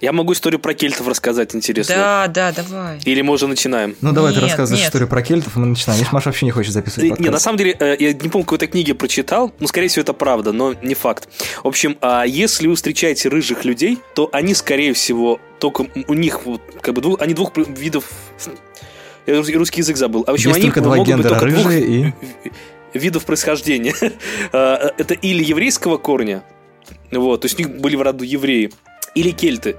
Я могу историю про кельтов рассказать, интересно. Да, да, давай. Или мы уже начинаем? Ну, давай ты Нет, рассказываешь нет. историю про кельтов, и мы начинаем. Видишь, Маша вообще не хочет записывать Не, подкаст. на самом деле, э, я не помню, какой-то книге прочитал, но, скорее всего, это правда, но не факт. В общем, а если вы встречаете рыжих людей, то они, скорее всего, только у них, вот, как бы, двух- они двух видов... Я рус- русский язык забыл. А в общем, Есть они только два могут быть гендера, только двух рыжие и... видов происхождения. А, Это или еврейского корня, вот, то есть у них были в роду евреи, или кельты.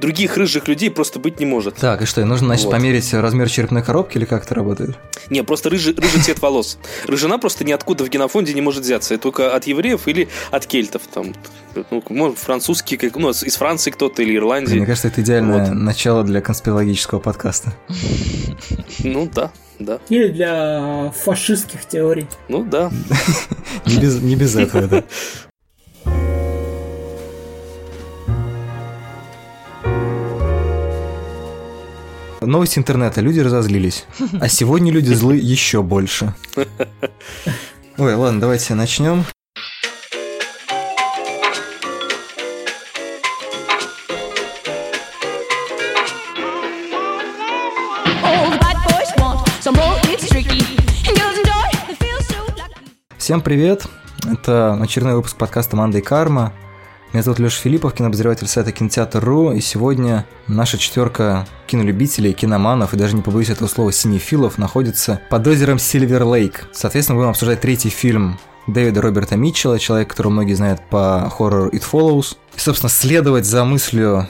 Других рыжих людей просто быть не может. Так, и что, нужно, значит, Вот. померить размер черепной коробки или как это работает? Не, просто рыжий, рыжий цвет волос. Рыжина просто ниоткуда в генофонде не может взяться. Это только от евреев или от кельтов. Там, ну, может, французские, как, ну, из Франции кто-то или Ирландии. Мне кажется, это идеальное Вот. начало для конспирологического подкаста. Ну да, да. Или для фашистских теорий. Ну да. Не без, не без этого, да. Новости интернета. Люди разозлились. А сегодня люди злы еще больше. Ой, ладно, давайте начнем. Всем привет. Это очередной выпуск подкаста «Манда и карма». Меня зовут Леша Филиппов, кинообозреватель сайта Кинотеатр.ру, и сегодня наша четверка кинолюбителей, киноманов и даже не побоюсь этого слова синефилов находится под озером Сильвер Лейк. Соответственно, будем обсуждать третий фильм Дэвида Роберта Митчелла, человек, которого многие знают по хоррору It Follows. И, собственно, следовать за мыслью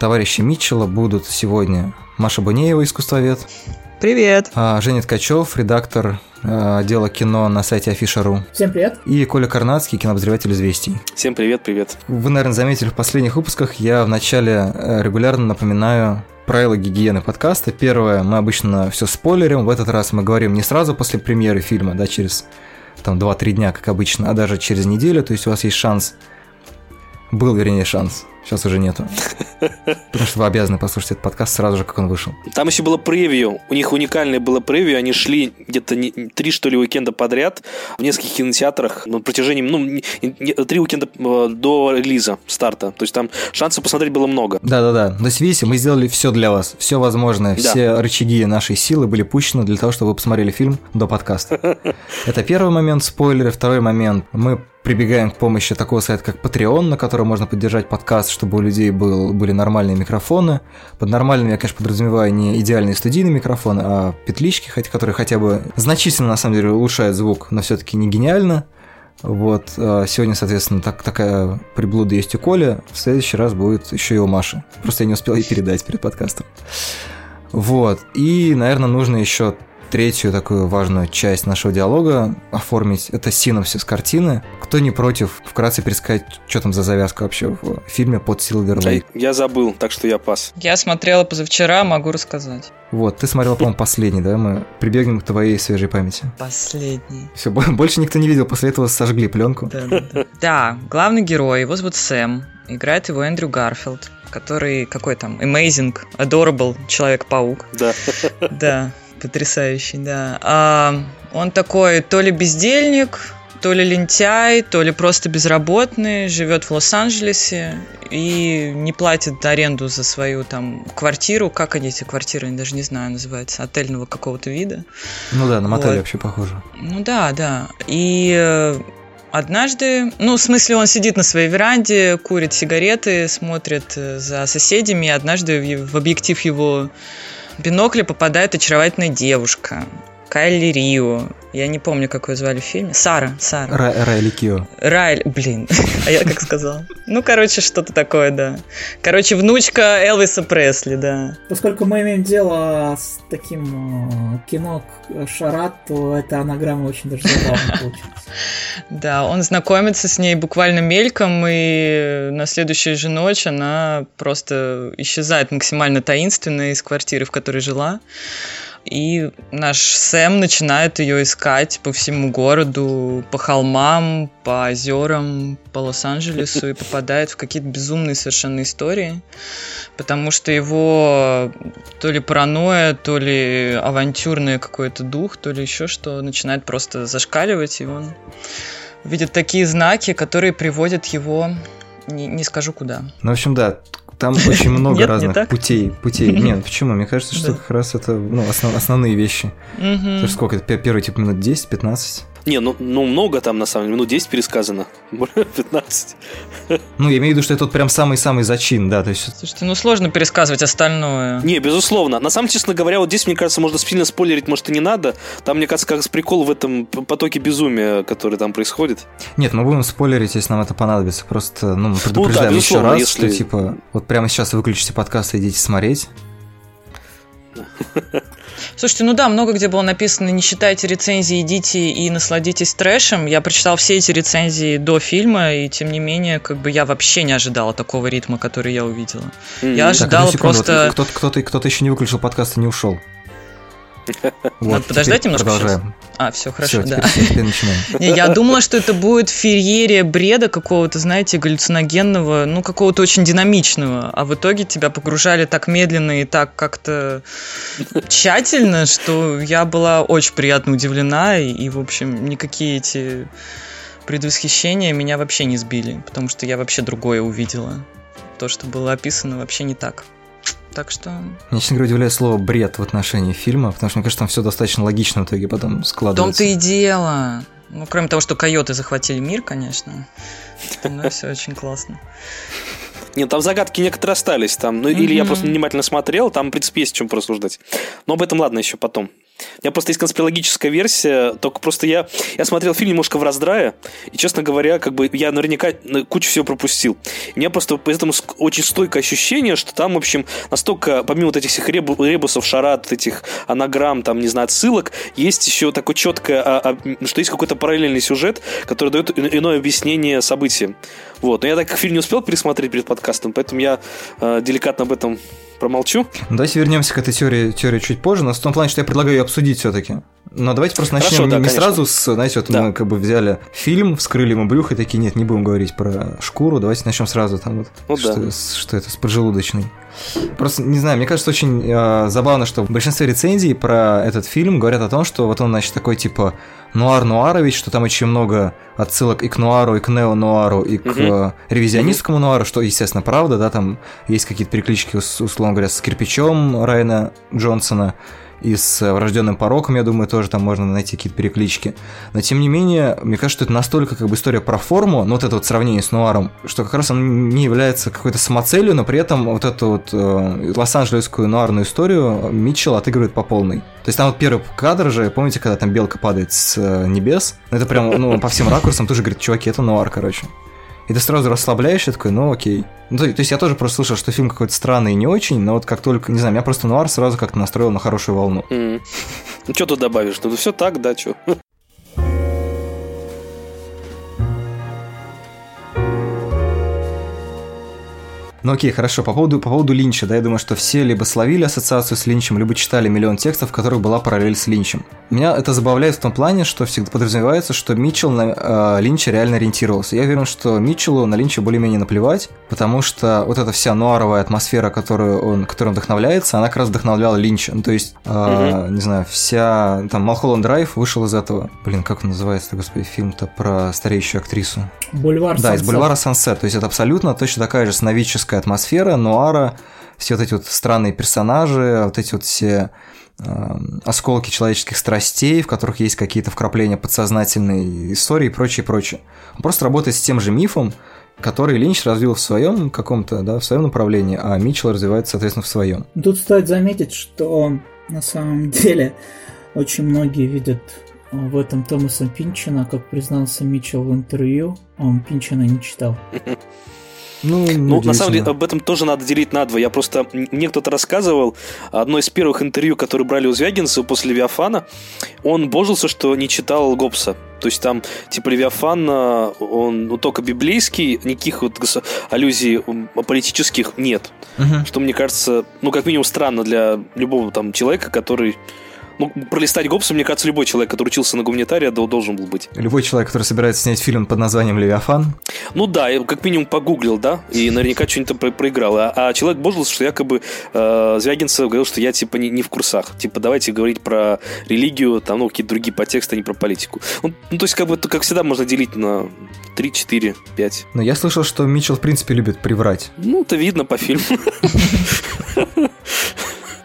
товарища Митчелла будут сегодня Маша Бунеева, искусствовед, Привет. а, Женя Ткачев, редактор отдела кино на сайте Афиша.ру. Всем привет. И Коля Карнацкий, кинообозреватель «Известий». Всем привет, привет. Вы, наверное, заметили в последних выпусках, я вначале э, регулярно напоминаю правила гигиены подкаста. Первое, мы обычно все спойлерим. В этот раз мы говорим не сразу после премьеры фильма, да, через там 2-3 дня, как обычно, а даже через неделю. То есть у вас есть шанс был, вернее, шанс. Сейчас уже нету. Потому что вы обязаны послушать этот подкаст сразу же, как он вышел. Там еще было превью. У них уникальное было превью. Они шли где-то три, что ли, уикенда подряд в нескольких кинотеатрах на протяжении, ну, три уикенда э, до релиза, старта. То есть там шансов посмотреть было много. Да-да-да. То есть, видите, мы сделали все для вас. Все возможное. Да. Все рычаги нашей силы были пущены для того, чтобы вы посмотрели фильм до подкаста. Это первый момент спойлеры. Второй момент. Мы прибегаем к помощи такого сайта, как Patreon, на котором можно поддержать подкаст, чтобы у людей был, были нормальные микрофоны. Под нормальными я, конечно, подразумеваю не идеальные студийные микрофоны, а петлички, которые хотя бы значительно, на самом деле, улучшают звук, но все-таки не гениально. Вот, а, сегодня, соответственно, так, такая приблуда есть у Коли, в следующий раз будет еще и у Маши. Просто я не успел ей передать перед подкастом. Вот, и, наверное, нужно еще третью такую важную часть нашего диалога оформить. Это синопсис картины. Кто не против, вкратце пересказать, что там за завязка вообще в фильме под Silver Lake. Я забыл, так что я пас. Я смотрела позавчера, могу рассказать. Вот, ты смотрел, по-моему, последний, да? Мы прибегнем к твоей свежей памяти. Последний. Все, больше никто не видел, после этого сожгли пленку. Да, да, да. Да, главный герой, его зовут Сэм. Играет его Эндрю Гарфилд, который какой там, amazing, adorable Человек-паук. Да. Да, потрясающий, да. А, он такой то ли бездельник, то ли лентяй, то ли просто безработный, живет в Лос-Анджелесе и не платит аренду за свою там квартиру. Как они эти квартиры, я даже не знаю, называется, отельного какого-то вида. Ну да, на мотель Вот. вообще похоже. Ну да, да. И э, однажды, ну, в смысле, он сидит на своей веранде, курит сигареты, смотрит э, за соседями, и однажды в объектив его бинокля попадает очаровательная девушка. Кайли Рио. Я не помню, как ее звали в фильме. Сара, Сара. Ра- Райли Кио. Райль, блин, а я как сказал? Ну, короче, что-то такое, да. Короче, внучка Элвиса Пресли, да. Поскольку мы имеем дело с таким э, кино к- Шарат, то эта анаграмма очень даже забавно получилась. Да, он знакомится с ней буквально мельком, и на следующую же ночь она просто исчезает максимально таинственно из квартиры, в которой жила. И наш Сэм начинает ее искать по всему городу, по холмам, по озерам, по Лос-Анджелесу и попадает в какие-то безумные совершенно истории, потому что его то ли паранойя, то ли авантюрный какой-то дух, то ли еще что начинает просто зашкаливать, и он видит такие знаки, которые приводят его не, не скажу куда. Ну, в общем, да, там очень много Нет, разных путей. путей. Нет, почему? Мне кажется, что Да. как раз это ну, основ- основные вещи. Это сколько? Это пе- первые типа минут 10-15? Не, ну, ну много там на самом деле, минут 10 пересказано. 15. Ну, я имею в виду, что это вот прям самый-самый зачин, да, то есть... Слушайте, ну сложно пересказывать остальное. Не, безусловно. На самом деле, честно говоря, вот здесь, мне кажется, можно сильно спойлерить, может, и не надо. Там, мне кажется, как раз прикол в этом потоке безумия, который там происходит. Нет, мы будем спойлерить, если нам это понадобится. Просто, ну, мы предупреждаем еще безусловно, раз, если- что, типа, вот прямо сейчас выключите подкаст и идите смотреть. Слушайте, ну да, много где было написано, не читайте рецензии, идите и насладитесь трэшем. Я прочитал все эти рецензии до фильма, и тем не менее, как бы я вообще не ожидала такого ритма, который я увидела. Мгм. Я Так, ожидала одну секунду, вот просто... кто-то, кто-то, кто-то еще не выключил подкаст и не ушел. Вот, подождать теперь немножко Продолжаем. А, все, хорошо, Все, да. теперь, теперь начинаем. Не, Я думала, что это будет феерия бреда какого-то, знаете, галлюциногенного, ну, какого-то очень динамичного. А в итоге тебя погружали так медленно и так как-то тщательно, что я была очень приятно удивлена. И, и, в общем, никакие эти предвосхищения меня вообще не сбили, потому что я вообще другое увидела. То, что было описано, вообще не так. Так что... Меня, честно говоря, удивляет слово «бред» в отношении фильма, потому что, мне кажется, там все достаточно логично в итоге потом В том-то складывается. и дело. Ну, кроме того, что койоты захватили мир, конечно. Но все очень классно. Нет, там загадки некоторые остались. Там, ну, или я просто внимательно смотрел, там, в принципе, есть о чем порассуждать. Но об этом, ладно, еще потом. У меня просто есть конспирологическая версия, только просто я, я смотрел фильм немножко в раздрае, и, честно говоря, как бы я наверняка кучу всего пропустил. И у меня просто поэтому очень стойкое ощущение, что там, в общем, настолько, помимо вот этих всех ребу- ребусов, шарат, этих анаграмм, там, не знаю, отсылок, есть еще такое четкое, а, а, что есть какой-то параллельный сюжет, который дает иное объяснение событиям. Вот. Но я так как фильм не успел пересмотреть перед подкастом, поэтому я э, деликатно об этом промолчу. Давайте вернемся к этой теории, теории чуть позже, но в том плане, что я предлагаю ее обсудить все-таки. Но давайте просто начнем Хорошо, да, не конечно. сразу с, знаете, вот Да. мы как бы взяли фильм, вскрыли ему брюхо и такие, нет, не будем говорить про шкуру, давайте начнем сразу там вот, Ну что, да. с- что это, с поджелудочной. Просто, не знаю, мне кажется очень э, забавно, что в большинстве рецензий про этот фильм говорят о том, что вот он, значит, такой типа нуар-нуарович, что там очень много отсылок и к нуару, и к нео-нуару, и к э, ревизионистскому нуару, что, естественно, правда, да, там есть какие-то переклички, ус- условно говоря, с кирпичом Райана Джонсона, и с э, врожденным пороком, я думаю, тоже там можно найти какие-то переклички. Но тем не менее, мне кажется, что это настолько как бы история про форму, ну вот это вот сравнение с нуаром, что как раз он не является какой-то самоцелью, но при этом вот эту вот э, лос-анджелесскую нуарную историю Митчелл отыгрывает по полной. То есть там вот первый кадр же, помните, когда там белка падает с э, небес? Это прям, ну, по всем ракурсам тоже говорит, чуваки, это нуар, короче. И ты сразу расслабляешься, такой, ну окей. Ну, то, то есть я тоже просто слышал, что фильм какой-то странный и не очень, но вот как только, не знаю, меня просто нуар сразу как-то настроил на хорошую волну. М. Ну, что тут добавишь? Ну, все так, да, что? Ну окей, хорошо, по поводу, по поводу Линча, да, я думаю, что все либо словили ассоциацию с Линчем, либо читали миллион текстов, в которых была параллель с Линчем. Меня это забавляет в том плане, что всегда подразумевается, что Митчелл на э, Линча реально ориентировался. Я уверен, что Митчеллу на Линча более-менее наплевать, потому что вот эта вся нуаровая атмосфера, которую он, которой он вдохновляется, она как раз вдохновляла Линча. Ну, то есть, э, не знаю, вся, там, Малхолланд Драйв вышел из этого. Блин, как он называется, господи, фильм-то про стареющую актрису? Бульвар Да, из Сансет. бульвара Сансет. То есть это абсолютно точно такая же сновидческая атмосфера, нуара, все вот эти вот странные персонажи, вот эти вот все э, осколки человеческих страстей, в которых есть какие-то вкрапления подсознательной истории и прочее, прочее. Он просто работает с тем же мифом, который Линч развил в своем каком-то, да, в своем направлении, а Митчелл развивается, соответственно, в своем. Тут стоит заметить, что на самом деле очень многие видят в этом Томаса Пинчина, как признался Митчелл в интервью, он Пинчина не читал. Ну, Ну, на самом деле, об этом тоже надо делить на два. Я просто... Мне кто-то рассказывал, одно из первых интервью, которые брали у Звягинцева после Левиафана, он божился, что не читал Гоббса. То есть там, типа, Левиафан, а, он ну, только библейский, никаких вот аллюзий политических нет. Мгм. Что, мне кажется, ну, как минимум, странно для любого там человека, который Ну, пролистать Гоббса, мне кажется, любой человек, который учился на гуманитария, дол- должен был быть. Любой человек, который собирается снять фильм под названием «Левиафан», Ну да, я как минимум погуглил, да, и наверняка что-нибудь там про- проиграл. А, а человек божился, что якобы э, Звягинцев говорил, что я типа не, не в курсах. Типа давайте говорить про религию, там, ну, какие-то другие подтексты, а не про политику. Ну, ну, то есть, как бы, это, как всегда, можно делить на 3, 4, 5. но я слышал, что Митчелл, в принципе, любит приврать. Ну, это видно по фильму.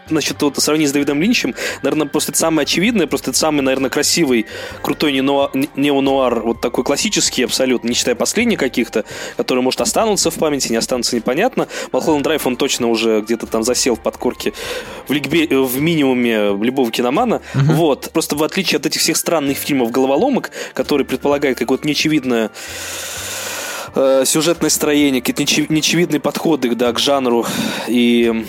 Значит, вот сравнить с Дэвидом Линчем, наверное, просто это самое очевидное, просто это самый, наверное, красивый, крутой неонуар, неонуар, вот такой классический абсолютно, не считая последних каких-то, которые, может, останутся в памяти, не останутся, непонятно. Малхолланд Драйв, он точно уже где-то там засел в подкорке в, ликбе- в минимуме любого киномана. Вот. Просто в отличие от этих всех странных фильмов головоломок, которые предполагают какое-то неочевидное э, сюжетное строение, какие-то неочевидные подходы да, к жанру и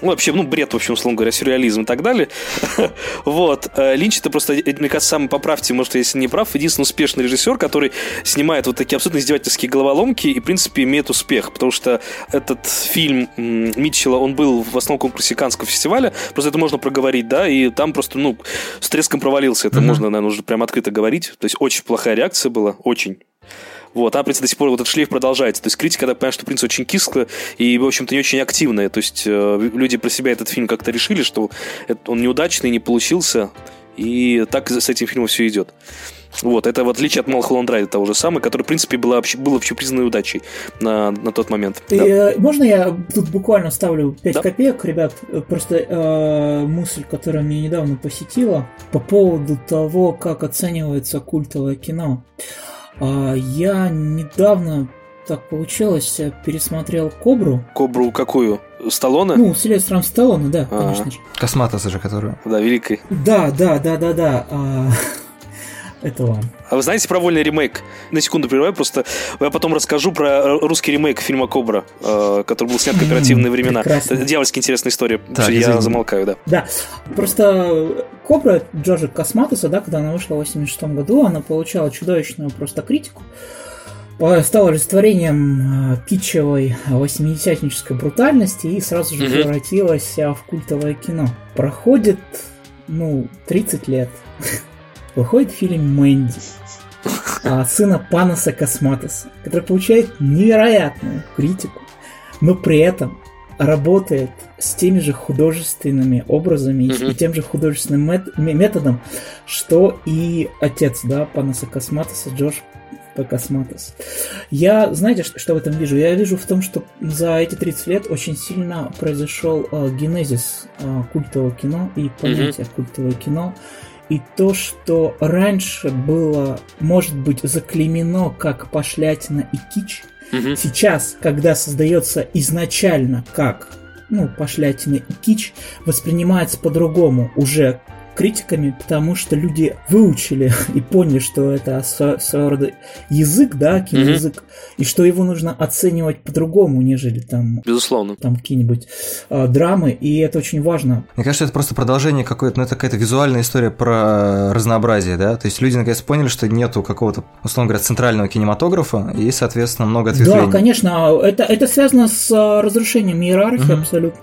ну, вообще, ну, бред, в общем, условно говоря, сюрреализм и так далее. вот. Э, Линч это просто, э, мне кажется, самый, поправьте, может, если не прав, единственный успешный режиссер, который снимает вот такие абсолютно издевательские головоломки и, в принципе, имеет успех, потому что этот фильм Митчелла, он был в основном конкурсе Каннского фестиваля, просто это можно проговорить, да, и там просто, ну, с треском провалился, это можно, наверное, уже прям открыто говорить, то есть очень плохая реакция была, очень. Вот, а, принципе, до сих пор вот этот шлейф продолжается. То есть критика, так понимаю, что, в принципе, очень кисло и, в общем-то, не очень активная. То есть э, люди про себя этот фильм как-то решили, что он неудачный, не получился, и так с этим фильмом все идет. Вот, это в отличие от Малхолланд Драйва того же самого, который, в принципе, была, вообще- был общепризнанной удачей на, на тот момент. И, Да. э, можно я тут буквально ставлю 5 Да. копеек, ребят? Э, Просто э, мысль, которая меня недавно посетила по поводу того, как оценивается культовое кино. Я недавно, так получилось, пересмотрел «Кобру». Кобру какую? Сталлоне? Ну, Сильвестром Сталлоне, да, Ага. конечно же. Косматоса же, которую. Да, великой. Да, да, да, да, да. а, этого. А вы знаете про вольный ремейк? На секунду прерываю, просто я потом расскажу про русский ремейк фильма «Кобра», э, который был снят в кооперативные времена. прекрасно. Это дьявольски интересная история. Так, я замолкаю, да. Да, просто Кобра Джорджа Косматоса, да, когда она вышла в 86 году, она получала чудовищную просто критику. Стала олицетворением э, китчевой 80-нической брутальности и сразу же превратилась э, в культовое кино. Проходит, ну, 30 лет. Выходит фильм «Мэнди», сына Панаса Косматоса, который получает невероятную критику, но при этом работает с теми же художественными образами и- Мгм. и тем же художественным мет- ме- методом, что и отец, да, Панаса Косматоса, Джордж. Косматос. Я, знаете, что, что в этом вижу? Я вижу в том, что за эти 30 лет очень сильно произошел э, генезис э, культового кино и понятия культовое кино. И то, что раньше было, может быть, заклеймено как пошлятина и кич, Мгм. сейчас, когда создается изначально как ну, пошлятина и кич, воспринимается по-другому уже критиками, потому что люди выучили и поняли, что это сво- своего рода язык, да, киноязык, и что его нужно оценивать по-другому, нежели там Безусловно. там какие-нибудь э, драмы, и это очень важно. Мне кажется, это просто продолжение какой-то, ну, это какая-то визуальная история про разнообразие, да? То есть люди наконец поняли, что нету какого-то, условно говоря, центрального кинематографа, и, соответственно, много ответвлений. Да, конечно, это, это связано с а, разрушением иерархии Мгм. абсолютно.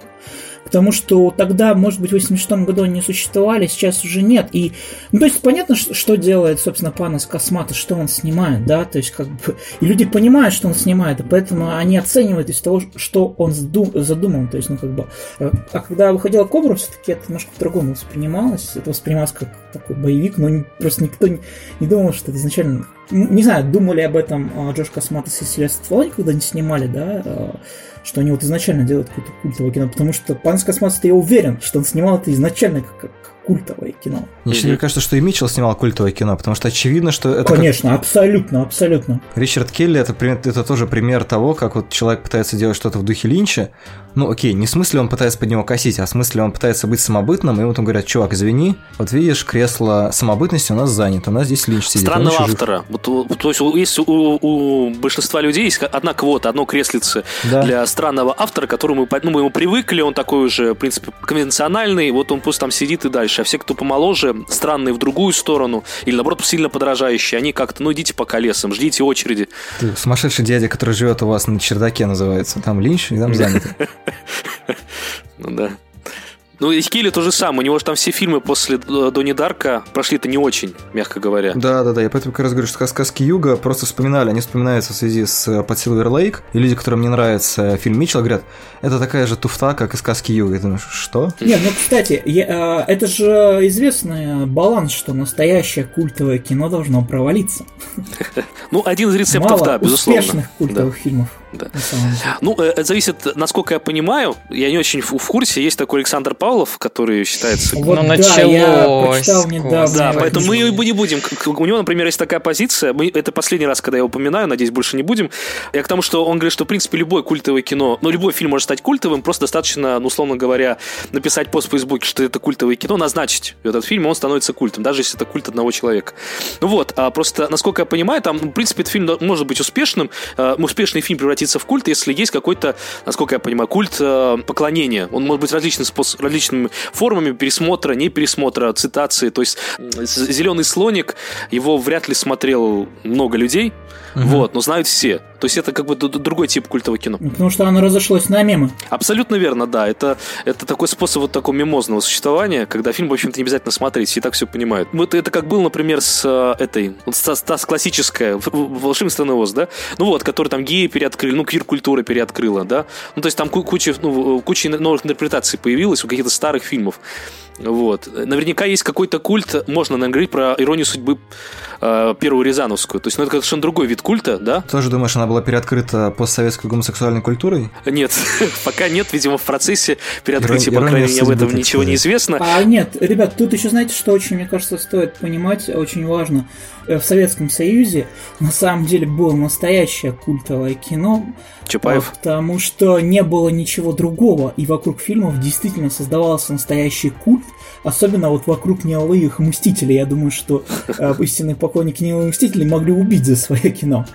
Потому что тогда, может быть, в 86 году они существовали, сейчас уже нет. И, ну, то есть, понятно, что, делает, собственно, Панас Космата, что он снимает, да, то есть, как бы, и люди понимают, что он снимает, и поэтому они оценивают из того, что он заду- задумал, то есть, ну, как бы, э, а когда выходила Кобра, все-таки это немножко по-другому воспринималось, это воспринималось как такой боевик, но не- просто никто не, не думал, что это изначально М, не знаю, думали об этом а, Джош Косматос и Сильвестр Сталлоне, когда они снимали, да, а, что они вот изначально делают какое-то культовое кино, потому что Панс Косматос, я уверен, что он снимал это изначально как культовое кино. Мне Мгм. мне кажется, что и Митчелл снимал культовое кино, потому что очевидно, что это как- Конечно, абсолютно, абсолютно. Ричард Келли это, пример- это тоже пример того, как вот человек пытается делать что-то в духе Линча. Ну окей, не в смысле он пытается под него косить, а в смысле он пытается быть самобытным, и вот он говорят, чувак, извини, вот видишь, кресло самобытности у нас занято, у нас здесь Линч сидит. он Странного еще жив». автора. Вот, вот, то есть у- есть у, у большинства людей есть одна квота, одно креслице Да. для странного автора, к которому ну, мы ему привыкли, он такой уже, в принципе, конвенциональный, вот он пусть там сидит и дальше. А все, кто помоложе, странные в другую сторону, или наоборот сильно подражающие, они как-то, ну идите по колесам, ждите очереди. Ты сумасшедший дядя, который живет у вас на чердаке, называется. Там Линч, и там занято. Ну да. Ну, и Келли то же самое. У него же там все фильмы после э, Донни Дарка прошли-то не очень, мягко говоря. Да, да, да. Я поэтому как раз говорю, что сказки Юга просто вспоминали. Они вспоминаются в связи с э, под Силвер Лейк. И люди, которым не нравится фильм Митчелл, говорят, это такая же туфта, как и сказки Юга. Я думаю, что? Нет, ну, кстати, я, э, это же известный баланс, что настоящее культовое кино должно провалиться. Ну, один из рецептов, Мало да, безусловно. успешных культовых фильмов. Да. Ну, э, это зависит, насколько я понимаю, я не очень в в курсе, есть такой Александр Павлов, который считается... Вот Ну, да, я началось, прочитал недавно. Да, поэтому мы его не будем. У него, например, есть такая позиция. Мы, это последний раз, когда я его упоминаю, надеюсь, больше не будем. Я к тому, что он говорит, что, в принципе, любое культовое кино, ну, любой фильм может стать культовым, просто достаточно, ну, условно говоря, написать пост в Фейсбуке, что это культовое кино, назначить этот фильм, он становится культом, даже если это культ одного человека. Ну вот, а просто, насколько я понимаю, там, в принципе, этот фильм может быть успешным, э, успешный фильм превратится в культ, если есть какой-то, насколько я понимаю, культ э, поклонения. Он может быть различным спос- различными формами пересмотра, не пересмотра, цитации. То есть «Зеленый слоник», его вряд ли смотрел много людей, вот, но знают все. То есть это как бы другой тип культового кино. Ну, Потому что оно разошлось на мемы. Абсолютно верно, да. Это, это такой способ вот такого мимозного существования, когда фильм, в общем-то, не обязательно смотреть, все и так все понимают. Вот это как был, например, с э, этой, вот с, с- с классическая, волшебный страны Оз, да? Ну вот, который там геи переоткрыли, ну, квир-культура переоткрыла, да? Ну, то есть там ку- куча, ну, куча новых интерпретаций появилась у каких-то старых фильмов. Вот. Наверняка есть какой-то культ, можно говорить про иронию судьбы э, первую Рязановскую. То есть, ну, это совершенно другой вид культа, да? Тоже думаешь, она была переоткрыта постсоветской гомосексуальной культурой? Нет, пока нет, видимо, в процессе переоткрытия, по крайней мере, об этом ничего не известно. А нет, ребят, тут еще знаете, что очень, мне кажется, стоит понимать, очень важно. Э, В Советском Союзе на самом деле было настоящее культовое кино, Чапаев. потому что не было ничего другого, и вокруг фильмов действительно создавался настоящий культ, особенно вот вокруг неоловых Мстителей. Я думаю, что э, истинные поклонники неоловых Мстителей могли убить за свое кино.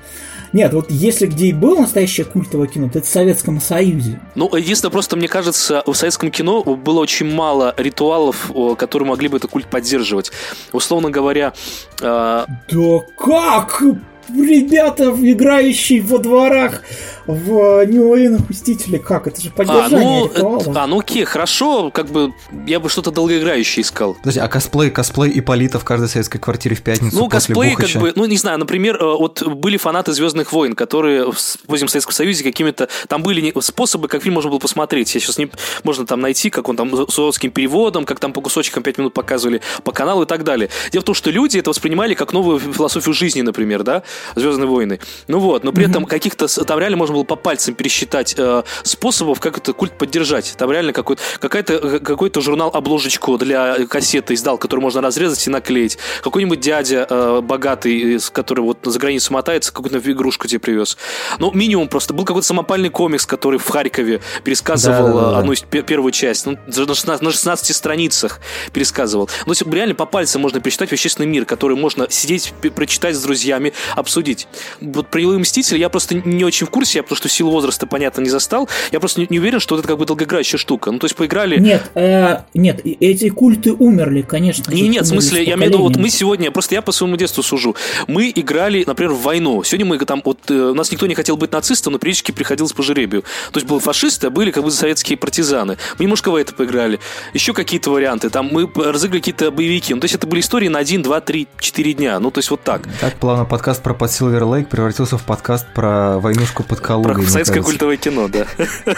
Нет, вот если где и было настоящее культовое кино, то это в Советском Союзе. Ну, единственное, просто мне кажется, в советском кино было очень мало ритуалов, которые могли бы этот культ поддерживать. Условно говоря, э, Да как? Ребята, играющие во дворах в неуловимых Мстителей, как? Это же а, поддержание ну, ритуала. э, а, ну окей, хорошо, как бы я бы что-то долгоиграющее искал. Подожди, а косплей, косплей Ипполита в каждой советской квартире в пятницу Ну, после косплей, как Бухача? бы, ну, не знаю, например, э, вот были фанаты Звездных войн, которые в в Советском Союзе какими-то. Там были способы, как фильм можно было посмотреть. Я сейчас не можно там найти, как он там с русским переводом, как там по кусочкам 5 минут показывали по каналу и так далее. Дело в том, что люди это воспринимали как новую философию жизни, например, да, Звездные войны. Ну вот, но при этом каких-то там реально можно было по пальцам пересчитать э, способов, как этот культ поддержать. Там реально какой-то какая-то э, какой-то журнал обложечку для кассеты издал, который можно разрезать и наклеить. Какой-нибудь дядя э, богатый, который вот за границу мотается, какую-то игрушку тебе привез. Ну, минимум просто. Был какой-то самопальный комикс, который в Харькове пересказывал Да-да-да. э, одну из пе- первую часть. Ну, на 16, на 16 страницах пересказывал. Ну, реально по пальцам можно пересчитать вещественный мир, который можно сидеть, прочитать с друзьями, обсудить. Вот про «Илые мстители» я просто не очень в курсе, я потому что силу возраста, понятно, не застал. Я просто не, не уверен, что вот это как бы долгоиграющая штука. Ну, то есть поиграли... Нет, э, нет, эти культы умерли, конечно. Не, же, нет, в смысле, я имею в виду, вот мы сегодня, просто я по своему детству сужу, мы играли, например, в войну. Сегодня мы там, вот, э, у нас никто не хотел быть нацистом, но периодически приходилось по жеребию. То есть были фашисты, а были как бы советские партизаны. Мы немножко в это поиграли. Еще какие-то варианты. Там мы разыграли какие-то боевики. Ну, то есть это были истории на 1, 2, 3, 4 дня. Ну, то есть вот так. Так плавно подкаст про под Силвер Лейк превратился в подкаст про войнушку под Калугой. Про советское культовое кино, да.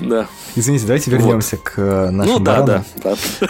Да. Извините, давайте вернемся к э, нашим Ну да, баранам. да, да.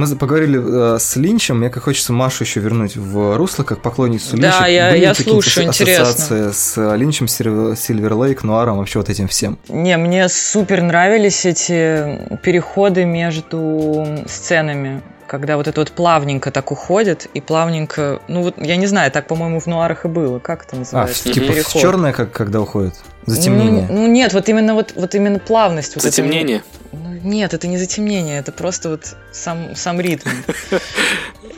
Мы поговорили э, с Линчем, мне как хочется Машу еще вернуть в русло, как поклонницу Да, Линча. я- Были я слушаю, интересно. с э, Линчем, Сильвер Лейк, Нуаром, вообще вот этим всем. Не, мне супер нравились эти переходы между сценами, когда вот это вот плавненько так уходит, и плавненько, ну вот, я не знаю, так, по-моему, в нуарах и было. Как это А, называется? в- типа Переход. черное, как когда уходит? Затемнение. Ну, ну нет, вот именно вот, вот именно плавность. Вот это, Затемнение. Ну, нет, это не затемнение, это просто вот сам, сам ритм.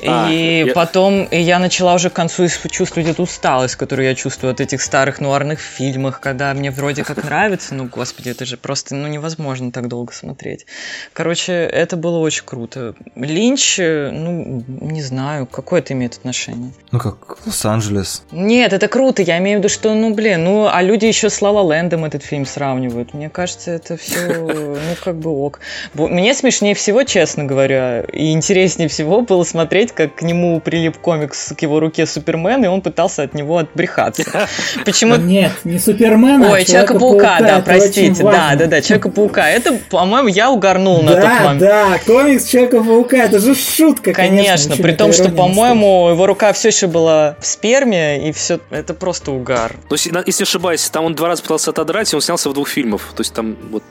А, И я- потом и я начала уже к концу чувствовать эту усталость, которую я чувствую от этих старых нуарных фильмах, когда мне вроде как нравится, ну, господи, это же просто ну, невозможно так долго смотреть. Короче, это было очень круто. Линч, э, ну, не знаю, какое это имеет отношение. Ну как Лос-Анджелес. Нет, это круто, я имею в виду, что, ну, блин, ну, а люди еще с Ла Лэндом этот фильм сравнивают. Мне кажется, это все, ну, как бы ок. Мне смешнее всего, честно говоря, и интереснее всего было смотреть, как к нему прилип комикс к его руке Супермен, и он пытался от него отбрехаться. Почему? Нет, не Супермена, а Ой, Человека-паука, да, простите, да, да, да, Человека-паука. Это, по-моему, я угорнул на тот Да, момент. да, комикс Человека-паука, это же шутка, конечно. Конечно, при том, что, по-моему, его рука все еще была в сперме, и все это просто угар. Ну, если если не ошибаюсь, там он два раза пытался отодрать, и он снялся в двух фильмах. То есть там вот...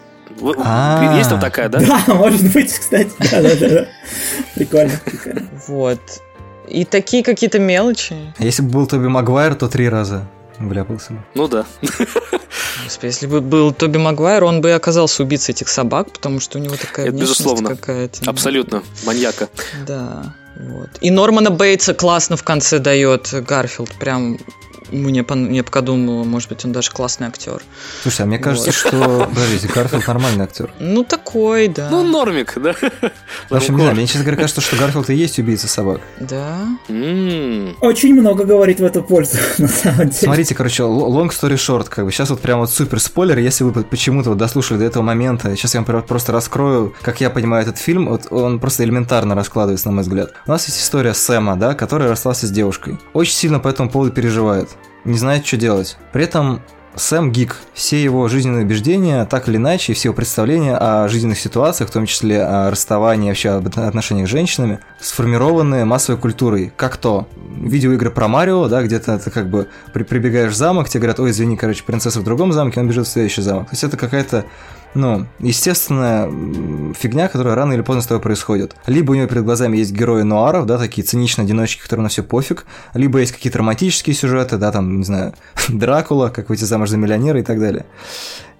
А. Есть там такая, да? Да, может быть, кстати, да, да, да. Прикольно. Вот. И такие какие-то мелочи. А если бы был Тоби Магуайр, то три раза вляпался бы. Ну да. Господи, если бы был Тоби Магуайр, он бы и оказался убийцей этих собак, потому что у него такая Это безусловно. какая-то. Абсолютно. Маньяка. Да. Вот. И Нормана Бейтса классно в конце дает Гарфилд. Прям мне, мне пока думала, может быть, он даже классный актер. Слушай, а мне кажется, Вот. что... Подождите, Гарфилд нормальный актер. Ну, такой, да. Ну, нормик, да? В общем, не знаю, мне, честно говоря, кажется, что Гарфилд и есть убийца собак. Да. Очень много говорит в эту пользу, на самом деле. Смотрите, короче, long story short, как бы сейчас вот прям вот супер спойлер, если вы почему-то вот дослушали до этого момента, сейчас я вам про- просто раскрою, как я понимаю этот фильм, вот он просто элементарно раскладывается, на мой взгляд. У нас есть история Сэма, да, который расстался с девушкой. Очень сильно по этому поводу переживает, не знает, что делать. При этом Сэм гик. Все его жизненные убеждения, так или иначе, все его представления о жизненных ситуациях, в том числе о расставании, вообще об отношениях с женщинами, сформированы массовой культурой. Как то видеоигры про Марио, да, где-то ты как бы при- прибегаешь в замок, тебе говорят, ой, извини, короче, принцесса в другом замке, он бежит в следующий замок. То есть это какая-то ну, естественная м, фигня, которая рано или поздно с тобой происходит. Либо у него перед глазами есть герои нуаров, да, такие циничные одиночки, которым на все пофиг, либо есть какие-то романтические сюжеты, да, там, не знаю, Дракула, как выйти замуж за миллионера и так далее.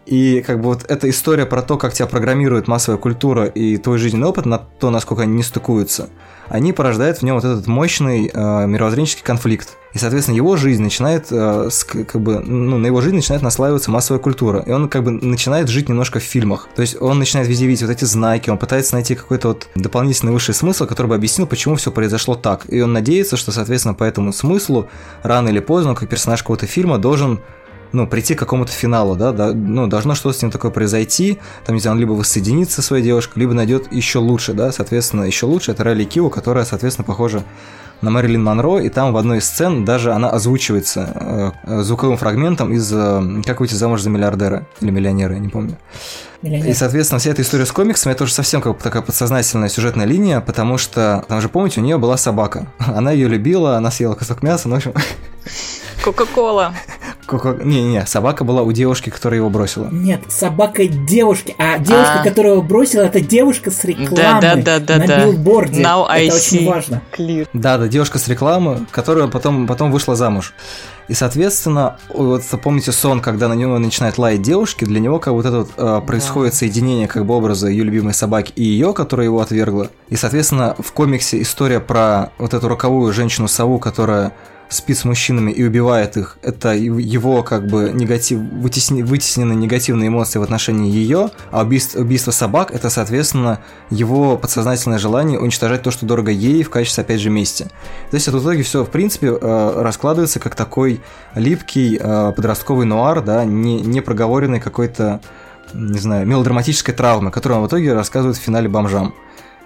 И как бы вот эта история про то, как тебя программирует массовая культура и твой жизненный опыт на то, насколько они не стыкуются, они порождают в нем вот этот мощный э, мировоззренческий конфликт. И, соответственно, его жизнь начинает, э, с- как бы, ну, на его жизнь начинает наслаиваться массовая культура. И он как бы начинает жить немножко в фильмах. То есть он начинает везде видеть вот эти знаки, он пытается найти какой-то вот дополнительный высший смысл, который бы объяснил, почему все произошло так. И он надеется, что, соответственно, по этому смыслу рано или поздно, как персонаж какого-то фильма, должен ну, прийти к какому-то финалу, да, да, ну, должно что-то с ним такое произойти, там, не знаю, он либо воссоединится со своей девушкой, либо найдет еще лучше, да, соответственно, еще лучше это Райли Кио, которая, соответственно, похожа на Мэрилин Монро, и там в одной из сцен даже она озвучивается э, э, звуковым фрагментом из э, «Как выйти замуж за миллиардера» или миллионера, я не помню. И, Миллионер. соответственно, вся эта история с комиксами это уже совсем как бы такая подсознательная сюжетная линия, потому что, там же, помните, у нее была собака. Она ее любила, она съела кусок мяса, ну, в общем, Кока-кола. Ко- Не-не-не, собака была у девушки, которая его бросила. Нет, собака девушки, а девушка, А. которая его бросила, это девушка с рекламы Да-да-да-да-да. на билборде. Now I это очень see. важно. Clear. Да, да, девушка с рекламы, которая потом, потом вышла замуж. И, соответственно, вот помните сон, когда на него начинает лаять девушки, для него как вот это вот, э, происходит соединение как бы образа ее любимой собаки и ее, которая его отвергла. И, соответственно, в комиксе история про вот эту роковую женщину-сову, которая спит с мужчинами и убивает их, это его как бы негатив, вытесни- вытеснены негативные эмоции в отношении ее, а убийство, убийство собак это, соответственно, его подсознательное желание уничтожать то, что дорого ей в качестве, опять же, мести. То есть это в итоге все, в принципе, э, раскладывается как такой липкий э, подростковый нуар, да, не, не проговоренный какой-то, не знаю, мелодраматической травмы, которую он в итоге рассказывает в финале бомжам.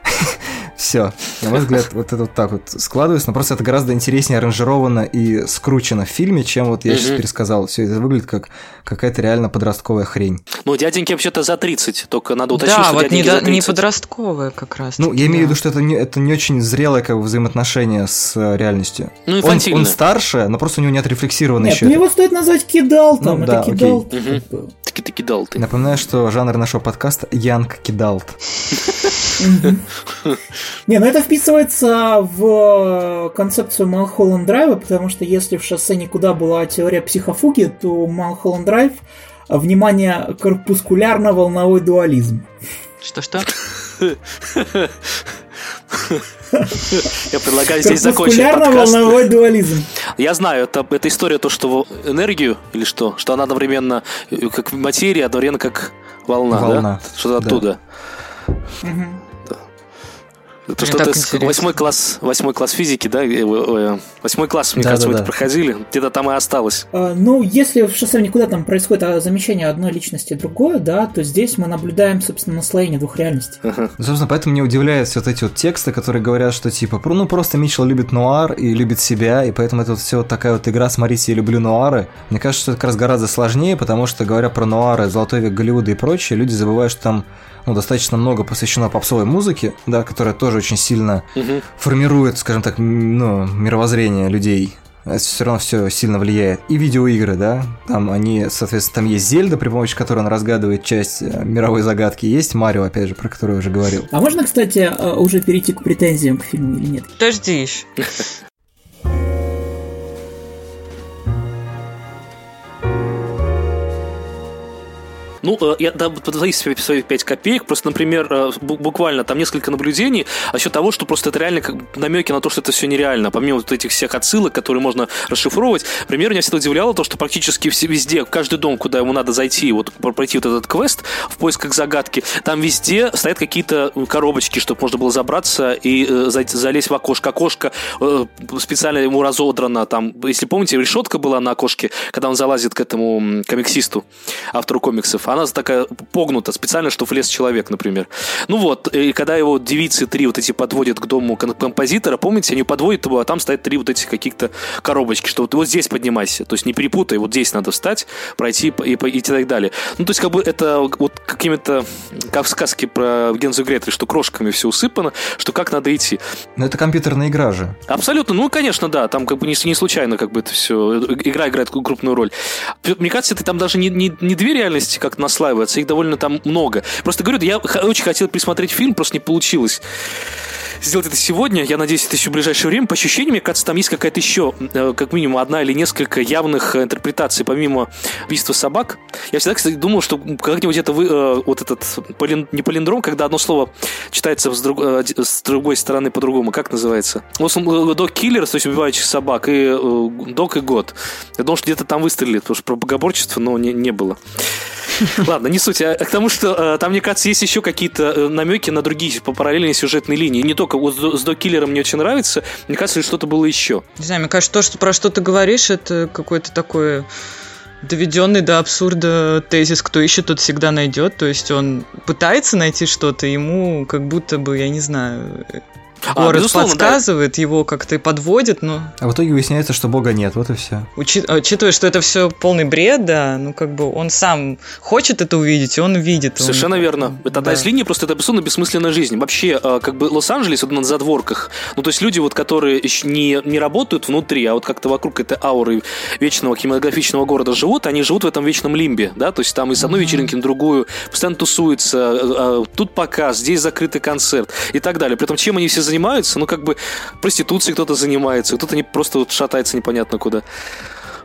Все. На мой взгляд, вот это вот так вот складывается, но просто это гораздо интереснее аранжировано и скручено в фильме, чем вот я сейчас пересказал. Все это выглядит как какая-то реально подростковая хрень. Ну, дяденьки вообще-то за 30, только надо уточнить, Да, что вот не, за не 30. подростковая как раз. Ну, я имею в виду, что это не, это не очень зрелое как бы, взаимоотношение с э, реальностью. Ну, Он, он старше, но просто у него не Нет, еще. ну это. его стоит назвать кидал там, Ну это да, кидал. Таки ты кидал ты. Напоминаю, что жанр нашего подкаста Янг Кидалт. Не, ну это вписывается в концепцию Малхолланд Драйва, потому что если в шоссе никуда была теория психофуги, то Малхолланд Драйв а, внимание, корпускулярно-волновой дуализм. Что-что? Я предлагаю здесь закончить. Корпускулярно-волновой дуализм. Я знаю, это, это история то, что энергию или что? Что она одновременно э, как материя, одновременно как волна, Волна, да? Что-то да. оттуда. Мгм. Так с- интересно. восьмой класс, восьмой класс физики, да? Э, э, Восьмой класс, мне Да, кажется, да, мы да. это проходили. Где-то там и осталось. А, Ну, если в шоссе никуда там происходит а, замещение одной личности другой, да, то здесь мы наблюдаем, собственно, наслоение двух реальностей. Ну, Собственно, поэтому мне удивляют все вот эти вот тексты, которые говорят, что типа, ну просто Митчелл любит нуар и любит себя, и поэтому это вот все вот такая вот игра «Смотрите, я люблю нуары». Мне кажется, что это как раз гораздо сложнее, потому что, говоря про нуары, Золотой век Голливуда и прочее, люди забывают, что там ну, достаточно много посвящено попсовой музыке, да, которая тоже очень сильно Мгм. формирует, скажем так, ну, мировоззрение людей. Все равно все сильно влияет. И видеоигры, да, там они, соответственно, там есть Зельда, при помощи которой он разгадывает часть э, мировой загадки, есть Марио, опять же, про который я уже говорил. А можно, кстати, а, уже перейти к претензиям к фильму или нет? Подожди еще. Ну, э, я дам свои, свои 5 копеек. Просто, например, э, бу- буквально там несколько наблюдений насчет того, что просто это реально как намеки на то, что это все нереально. Помимо вот этих всех отсылок, которые можно расшифровывать. Например, меня всегда удивляло то, что практически везде, в каждый дом, куда ему надо зайти, вот про- пройти вот этот квест в поисках загадки, там везде стоят какие-то коробочки, чтобы можно было забраться и э, залезть в окошко. Окошко э, специально ему разодрано. Там, если помните, решетка была на окошке, когда он залазит к этому комиксисту, автору комиксов. Она такая погнута специально, что влез человек, например. Ну вот, и когда его девицы три вот эти подводят к дому композитора, помните, они подводят его, а там стоят три вот этих каких-то коробочки, что вот, вот здесь поднимайся, то есть не перепутай, вот здесь надо встать, пройти и, и, и так далее. Ну, то есть как бы это вот какими-то, как в сказке про Гензу и Гретель, что крошками все усыпано, что как надо идти. Но это компьютерная игра же. Абсолютно, ну, конечно, да, там как бы не, не случайно как бы это все, игра играет крупную роль. Мне кажется, это там даже не, не, не две реальности как наслаиваются, их довольно там много. Просто говорю, я очень хотел пересмотреть фильм, просто не получилось сделать это сегодня. Я надеюсь, это еще в ближайшее время. По ощущениям, мне кажется, там есть какая-то еще, э, как минимум, одна или несколько явных э, интерпретаций, помимо убийства собак. Я всегда, кстати, думал, что как-нибудь это вы, э, вот этот не полиндром, когда одно слово читается с, друг- с другой стороны по-другому. Как называется? Док киллер, то есть убивающих собак, и док и год. Я думал, что где-то там выстрелили, потому что про богоборчество, но не, не было. Ладно, не суть. А к тому, что там, мне кажется, есть еще какие-то намеки на другие по параллельные сюжетные линии. Не только вот с, с Док Киллером мне очень нравится, мне кажется, что-то было еще. Не знаю, мне кажется, то, что про что ты говоришь, это какой-то такой доведенный до абсурда тезис, кто ищет, тот всегда найдет. То есть он пытается найти что-то, ему как будто бы, я не знаю, А, безусловно, да. подсказывает, его как-то подводит, но А в итоге выясняется, что бога нет, вот и все. учи- учитывая, что это все полный бред, да, ну как бы он сам хочет это увидеть, и он видит. Он- Совершенно верно. Это одна Да. из линий, просто это абсолютно бессмысленная жизнь. Вообще, э, как бы Лос-Анджелес вот на задворках, ну, то есть люди, вот, которые еще не, не работают внутри, а вот как-то вокруг этой ауры вечного кинематографичного города живут, они живут в этом вечном лимбе, да, то есть там и с одной вечеринки на другую, постоянно тусуются, э, тут показ, здесь закрытый концерт и так далее. При этом чем они все занимаются? Ну, как бы проституцией кто-то занимается, кто-то не, просто вот шатается непонятно куда.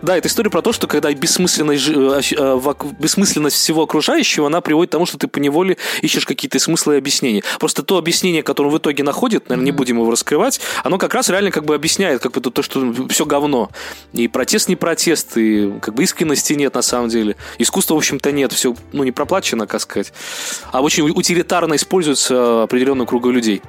Да, это история про то, что когда бессмысленность, э, э, бессмысленность всего окружающего, она приводит к тому, что ты поневоле ищешь какие-то смыслы и объяснения. Просто то объяснение, которое в итоге находит, наверное, не будем его раскрывать, оно как раз реально как бы объясняет как бы то, то, что все говно. И протест не протест, и как бы искренности нет на самом деле. Искусства, в общем-то, нет, все, ну, не проплачено, как сказать. А очень утилитарно используется определенным кругом людей.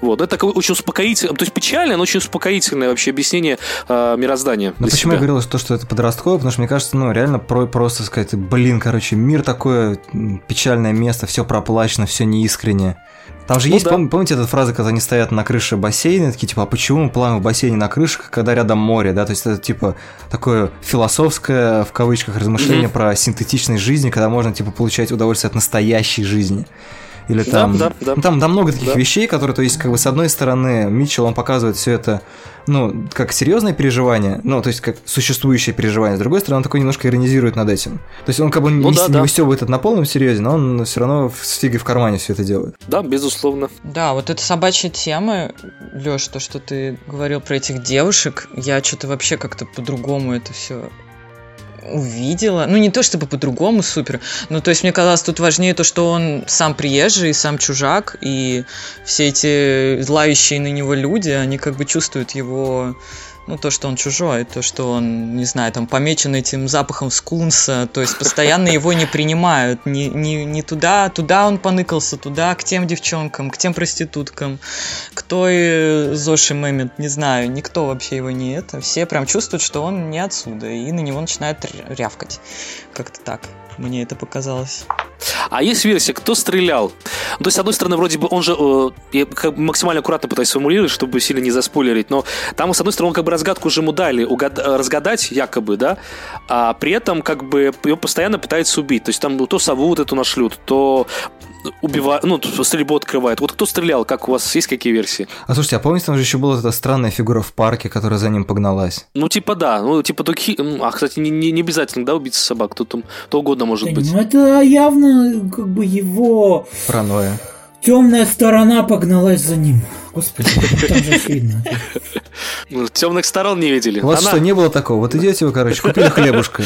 Вот, это такое очень успокоительное, то есть печальное, но очень успокоительное вообще объяснение э, мироздания. Ну для почему я себя. говорил, что, что это подростковое, потому что мне кажется, ну реально про, просто сказать, блин, короче, мир такое печальное место, все проплачено, все неискренне. Там же Ну есть, да. пом- помните, эта фраза, когда они стоят на крыше бассейна, такие, типа, а почему мы плаваем в бассейне на крышах, когда рядом море, да, то есть это, типа, такое философское, в кавычках, размышление Мгм. про синтетичность жизни, когда можно, типа, получать удовольствие от настоящей жизни. Или Да, там, да, да. ну, там, там много таких Да. вещей, которые, то есть, как бы, с одной стороны, Митчелл, он показывает все это, ну, как серьезное переживание, ну, то есть, как существующее переживание, с другой стороны, он такой немножко иронизирует над этим. То есть, он как бы Ну не, да, не да. выстебывает это на полном серьезе, но он все равно с фигой в кармане все это делает. Да, безусловно. Да, вот эта собачья тема, Лёш, то, что ты говорил про этих девушек, я что-то вообще как-то по-другому это все увидела. Ну, не то чтобы по-другому супер, но то есть мне казалось тут важнее то, что он сам приезжий, сам чужак, и все эти злающие на него люди, они как бы чувствуют его ну, то, что он чужой, то, что он, не знаю, там, помечен этим запахом скунса, то есть постоянно его не принимают, не, не, не туда, туда он поныкался, туда, к тем девчонкам, к тем проституткам, кто и Зоши Мэмит, не знаю, никто вообще его не это, все прям чувствуют, что он не отсюда, и на него начинают ря- рявкать, как-то так, мне это показалось. А есть версия, кто стрелял? Ну, То есть, с одной стороны, вроде бы он же... э, я как бы максимально аккуратно пытаюсь сформулировать, чтобы сильно не заспойлерить, но там, с одной стороны, он как бы разгадку уже ему дали, угад- э, разгадать якобы, да, а при этом как бы его постоянно пытаются убить. То есть там то сову вот эту нашлют, то убивают, ну, то стрельбу открывают. Вот кто стрелял, как у вас есть какие версии? А слушайте, а помните, там же еще была эта странная фигура в парке, которая за ним погналась? Ну, типа да, ну, типа м, А, кстати, не, не- не обязательно, да, убийца собак, кто там, то угодно может Да, быть. Ну, это явно как бы его Паранойя. темная сторона погналась за ним. Господи, там же очевидно. Темных сторон не видели. У вас Она- что, не было такого? Вот идете вы, короче, купили хлебушка.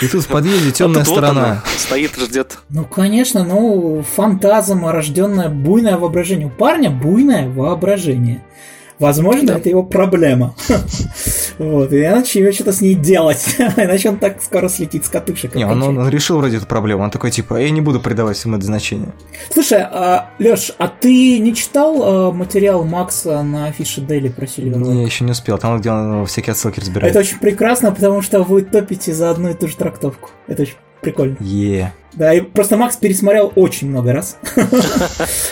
И тут в подъезде темная а вот сторона. она стоит, ждет. Ну, конечно, ну, фантазма, рожденное буйное воображение. У парня буйное воображение. Возможно, это его проблема. Вот, и иначе его что-то с ней делать. Иначе он так скоро слетит с катушек. Не, он, он- решил вроде эту проблему. Он такой, типа, я не буду придавать всему это значение. Слушай, Леш, а ты не читал а, материал Макса на афише Дели про Сильвер? Не, я еще не успел. Там, где он всякие отсылки разбирает. Это очень прекрасно, потому что вы топите за одну и ту же трактовку. Это очень прикольно. Е. Да, и просто Макс пересмотрел очень много раз.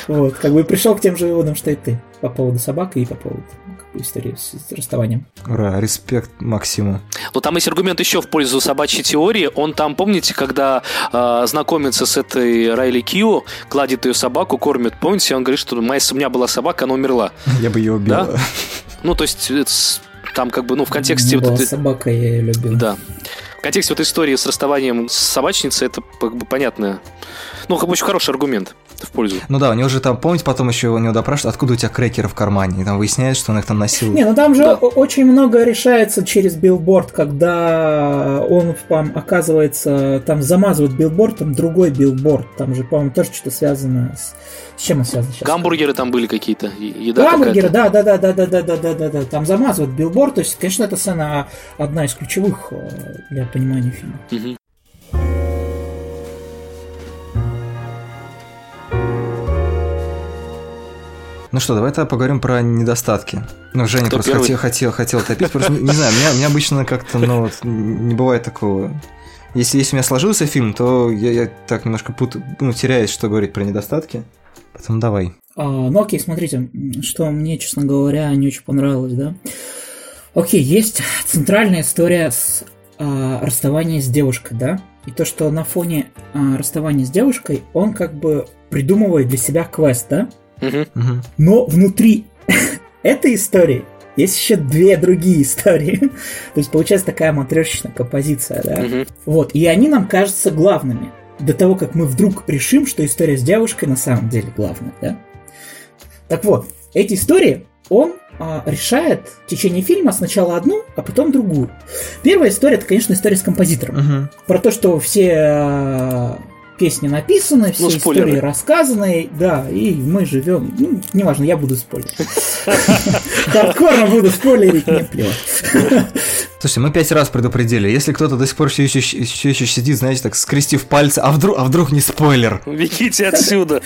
Вот, как бы пришел к тем же выводам, что и ты. По поводу собак и по поводу ну, истории с расставанием. Ура, респект Максиму. Но там есть аргумент еще в пользу собачьей теории. Он там, помните, когда э, знакомится с этой Райли Кью, гладит ее собаку, кормит. Помните, он говорит, что моя, у меня была собака, она умерла. Я бы ее убил. Да? Ну, то есть, с- там как бы, ну, в контексте меня вот была этой- собака, я ее любил. Да. Контексте вот истории с расставанием с собачницей, это как бы понятно. Ну, очень хороший аргумент в пользу. Ну да, у него же там, помните, потом еще у него допрашивают, откуда у тебя крекеры в кармане. И там выясняется, что он их там носил. Не, ну там же Да. очень много решается через билборд, когда он, там, оказывается, там замазывает билборд, там другой билборд, там же, по-моему, тоже что-то связано с... С чем он связан сейчас? Гамбургеры там были какие-то, еда Гамбургеры, какая-то. да, да, да, да, да, да, да, да, да, там замазывают билборд, то есть, конечно, эта сцена одна из ключевых э, для понимания фильма. Мгм. Ну что, давай тогда поговорим про недостатки. Ну, Женя Кто просто первый? хотел, хотел, хотел топить. Просто не знаю, у меня, у меня обычно как-то, ну, вот, не бывает такого. Если, если у меня сложился фильм, то я, я так немножко путаю, ну, теряюсь, что говорить про недостатки. Поэтому давай. А, ну окей, смотрите, что мне, честно говоря, не очень понравилось, да. Окей, есть центральная история с а, расставания с девушкой, да. И то, что на фоне а, расставания с девушкой он как бы придумывает для себя квест, да. Но внутри этой истории есть еще две другие истории. То есть получается такая матрешечная композиция, да. Вот, и они нам кажутся главными. До того, как мы вдруг решим, что история с девушкой на самом деле главная, да? Так вот, эти истории он а, решает в течение фильма сначала одну, а потом другую. Первая история, это, конечно, история с композитором. Мгм. Про то, что все а, песни написаны, все Ну, спойлеры. истории рассказаны, да, и мы живем. Ну, неважно, я буду спойлерить. Хардкорно буду спойлерить, мне плевать. Слушайте, мы пять раз предупредили. Если кто-то до сих пор все еще, все еще сидит, знаете, так скрестив пальцы, а вдруг, а вдруг не спойлер? Бегите отсюда.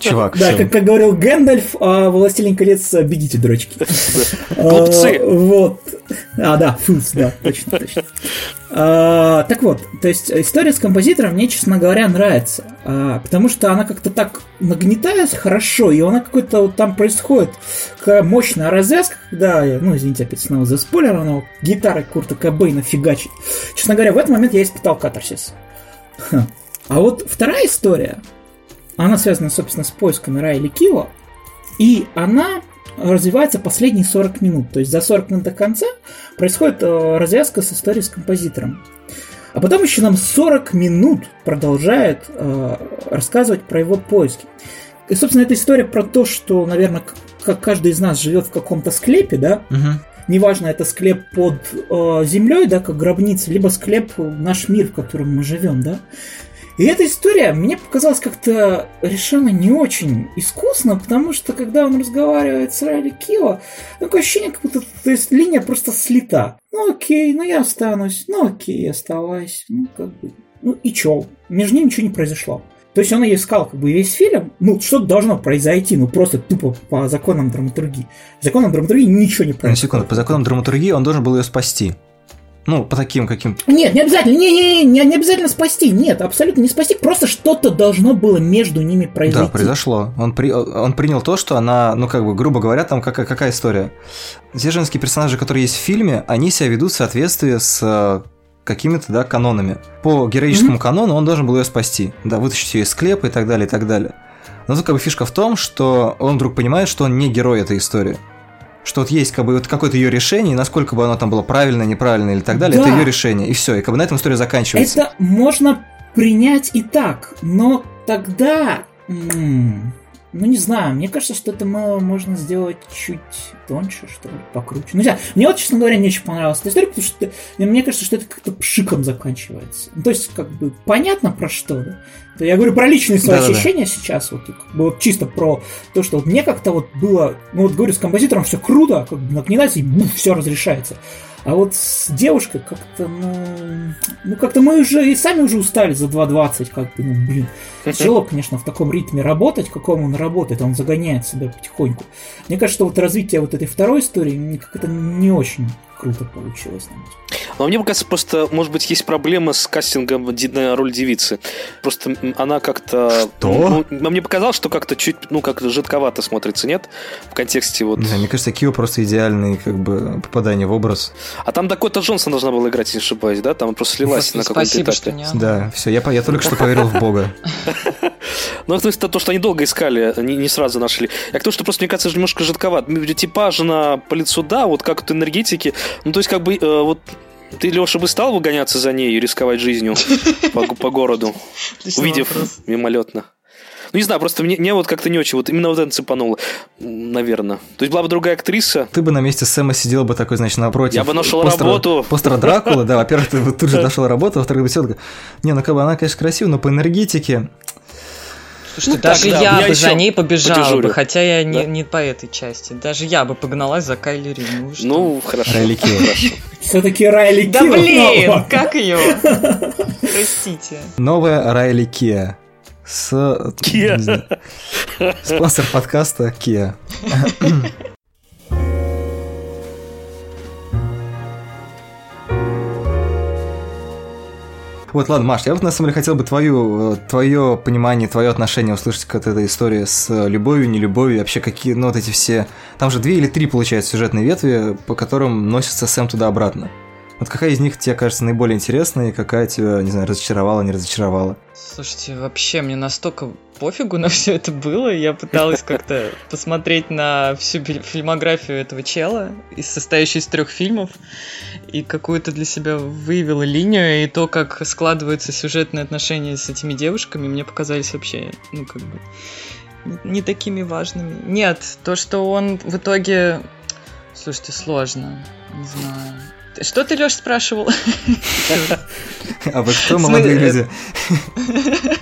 Чувак, Да, как, как говорил Гэндальф, а, Властелин колец, бегите, дрочки. Глупцы. А, Вот. А, да, фуз, да, точно, точно. А, Так вот, то есть история с композитором мне, честно говоря, нравится. а, Потому что она как-то так нагнетается хорошо, и она какой-то вот там происходит такая мощная развязка, когда, ну, извините, опять снова за спойлер, но гитарой Курта Кобейна фигачит. Честно говоря, в этот момент я испытал катарсис. Ха. А вот вторая история, она связана, собственно, с поисками Райли Кио, и она развивается последние 40 минут. То есть за 40 минут до конца происходит э, развязка с историей с композитором. А потом еще нам 40 минут продолжает э, рассказывать про его поиски. И, собственно, эта история про то, что, наверное, как каждый из нас живет в каком-то склепе, да, Мгм. неважно, это склеп под э, землей, да, как гробница, либо склеп наш мир, в котором мы живем, да. И эта история мне показалась как-то решена не очень искусно, потому что когда он разговаривает с Райли Кио, такое ощущение, как будто то есть, линия просто слита. Ну окей, ну я останусь, ну окей, оставайся, ну как бы, ну и чё, между ними ничего не произошло. То есть он и искал как бы весь фильм, ну что-то должно произойти, ну просто тупо по законам драматургии. В законам драматургии ничего не На происходит. секунду, по законам драматургии он должен был ее спасти. Ну, по таким каким-то... Нет, не обязательно, не, не, не, не обязательно спасти, нет, абсолютно не спасти, просто что-то должно было между ними произойти. Да, произошло. Он, при... он принял то, что она, ну, как бы, грубо говоря, там какая, какая история. Те женские персонажи, которые есть в фильме, они себя ведут в соответствии с э, какими-то, да, канонами. По героическому канону он должен был ее спасти, да, вытащить ее из склепа и так далее, и так далее. Но тут как бы фишка в том, что он вдруг понимает, что он не герой этой истории. Что вот есть как бы вот какое-то ее решение, насколько бы оно там было правильное, неправильное или так далее, Да. это ее решение. И все, и как бы на этом история заканчивается. Это можно принять и так, но тогда, ну не знаю, мне кажется, что это мо- можно сделать чуть тоньше, что ли, покруче. Ну, не знаю, мне вот, честно говоря, не очень понравилась эта история, потому что мне кажется, что это как-то пшиком заканчивается. Ну, то есть, как бы, понятно про что, да? Я говорю про личные свои Да-да-да. ощущения сейчас, вот, вот чисто про то, что вот мне как-то вот было, ну вот говорю, с композитором все круто, как бы нагнетается и все разрешается. А вот с девушкой как-то, ну, ну как-то мы уже и сами уже устали за 2.20, как бы, ну, блин. Тяжело, конечно, в таком ритме работать, каком он работает, он загоняет себя потихоньку. Мне кажется, что вот развитие вот этой второй истории как-то не очень круто получилось. на мой взгляд. Но мне кажется, просто, может быть, есть проблема с кастингом на роль девицы. Просто она как-то... Что? Ну, мне показалось, что как-то чуть, ну, как-то жидковато смотрится, нет? В контексте вот... Знаю, мне кажется, Кио просто идеальный как бы попадание в образ. А там Дакота Джонсон должна была играть, если не ошибаюсь, да? Там просто слилась на каком-то Спасибо, этапе. что не она. Да, все, я, я только что поверил в Бога. Ну, то есть то, что они долго искали, не, не сразу нашли. Я к тому, что просто, мне кажется, немножко жидковат. Типаж на по лицу, да, вот как вот энергетики. Ну, то есть, как бы, э, вот ты, Леша, бы стал бы гоняться за ней и рисковать жизнью по, по городу, увидев вопрос. мимолетно? Ну, не знаю, просто мне, мне вот как-то не очень, вот именно вот это цепануло, наверное. То есть была бы другая актриса, Ты бы на месте Сэма сидел бы такой, значит, напротив. Я бы нашел постера- работу. Постера Дракулы, да, во-первых, ты бы тут же нашел работу, во-вторых, бы сидел не, ну как бы она, конечно, красивая, но по энергетике... Слушайте, Ну, даже так, да, я, я бы за ней побежала подежурю. бы, хотя я не, Да. не по этой части. Даже я бы погналась за Кайли Рин. Ну, что? ну, хорошо. Райли. Хорошо. Все-таки Райли да Кио блин, снова. как ее? Простите. Новая Райли Киа. С... Kia. не. Спонсор подкаста Kia. Вот, ладно, Маш, я вот на самом деле хотел бы твою, твое понимание, твое отношение услышать к этой истории с э, любовью, нелюбовью, вообще какие, ну, вот эти все... Там же две или три, получается, сюжетные ветви, по которым носится Сэм туда-обратно. Вот какая из них тебе кажется наиболее интересной, и какая тебя, не знаю, разочаровала, не разочаровала? Слушайте, вообще мне настолько пофигу на все это было. Я пыталась как-то посмотреть на всю фильмографию этого чела, из состоящей из трех фильмов, и какую-то для себя выявила линию, и то, как складываются сюжетные отношения с этими девушками, мне показались вообще, ну, как бы, не такими важными. Нет, то, что он в итоге... Слушайте, сложно. Не знаю. Что ты, Леш, спрашивал? А вы кто, молодые люди?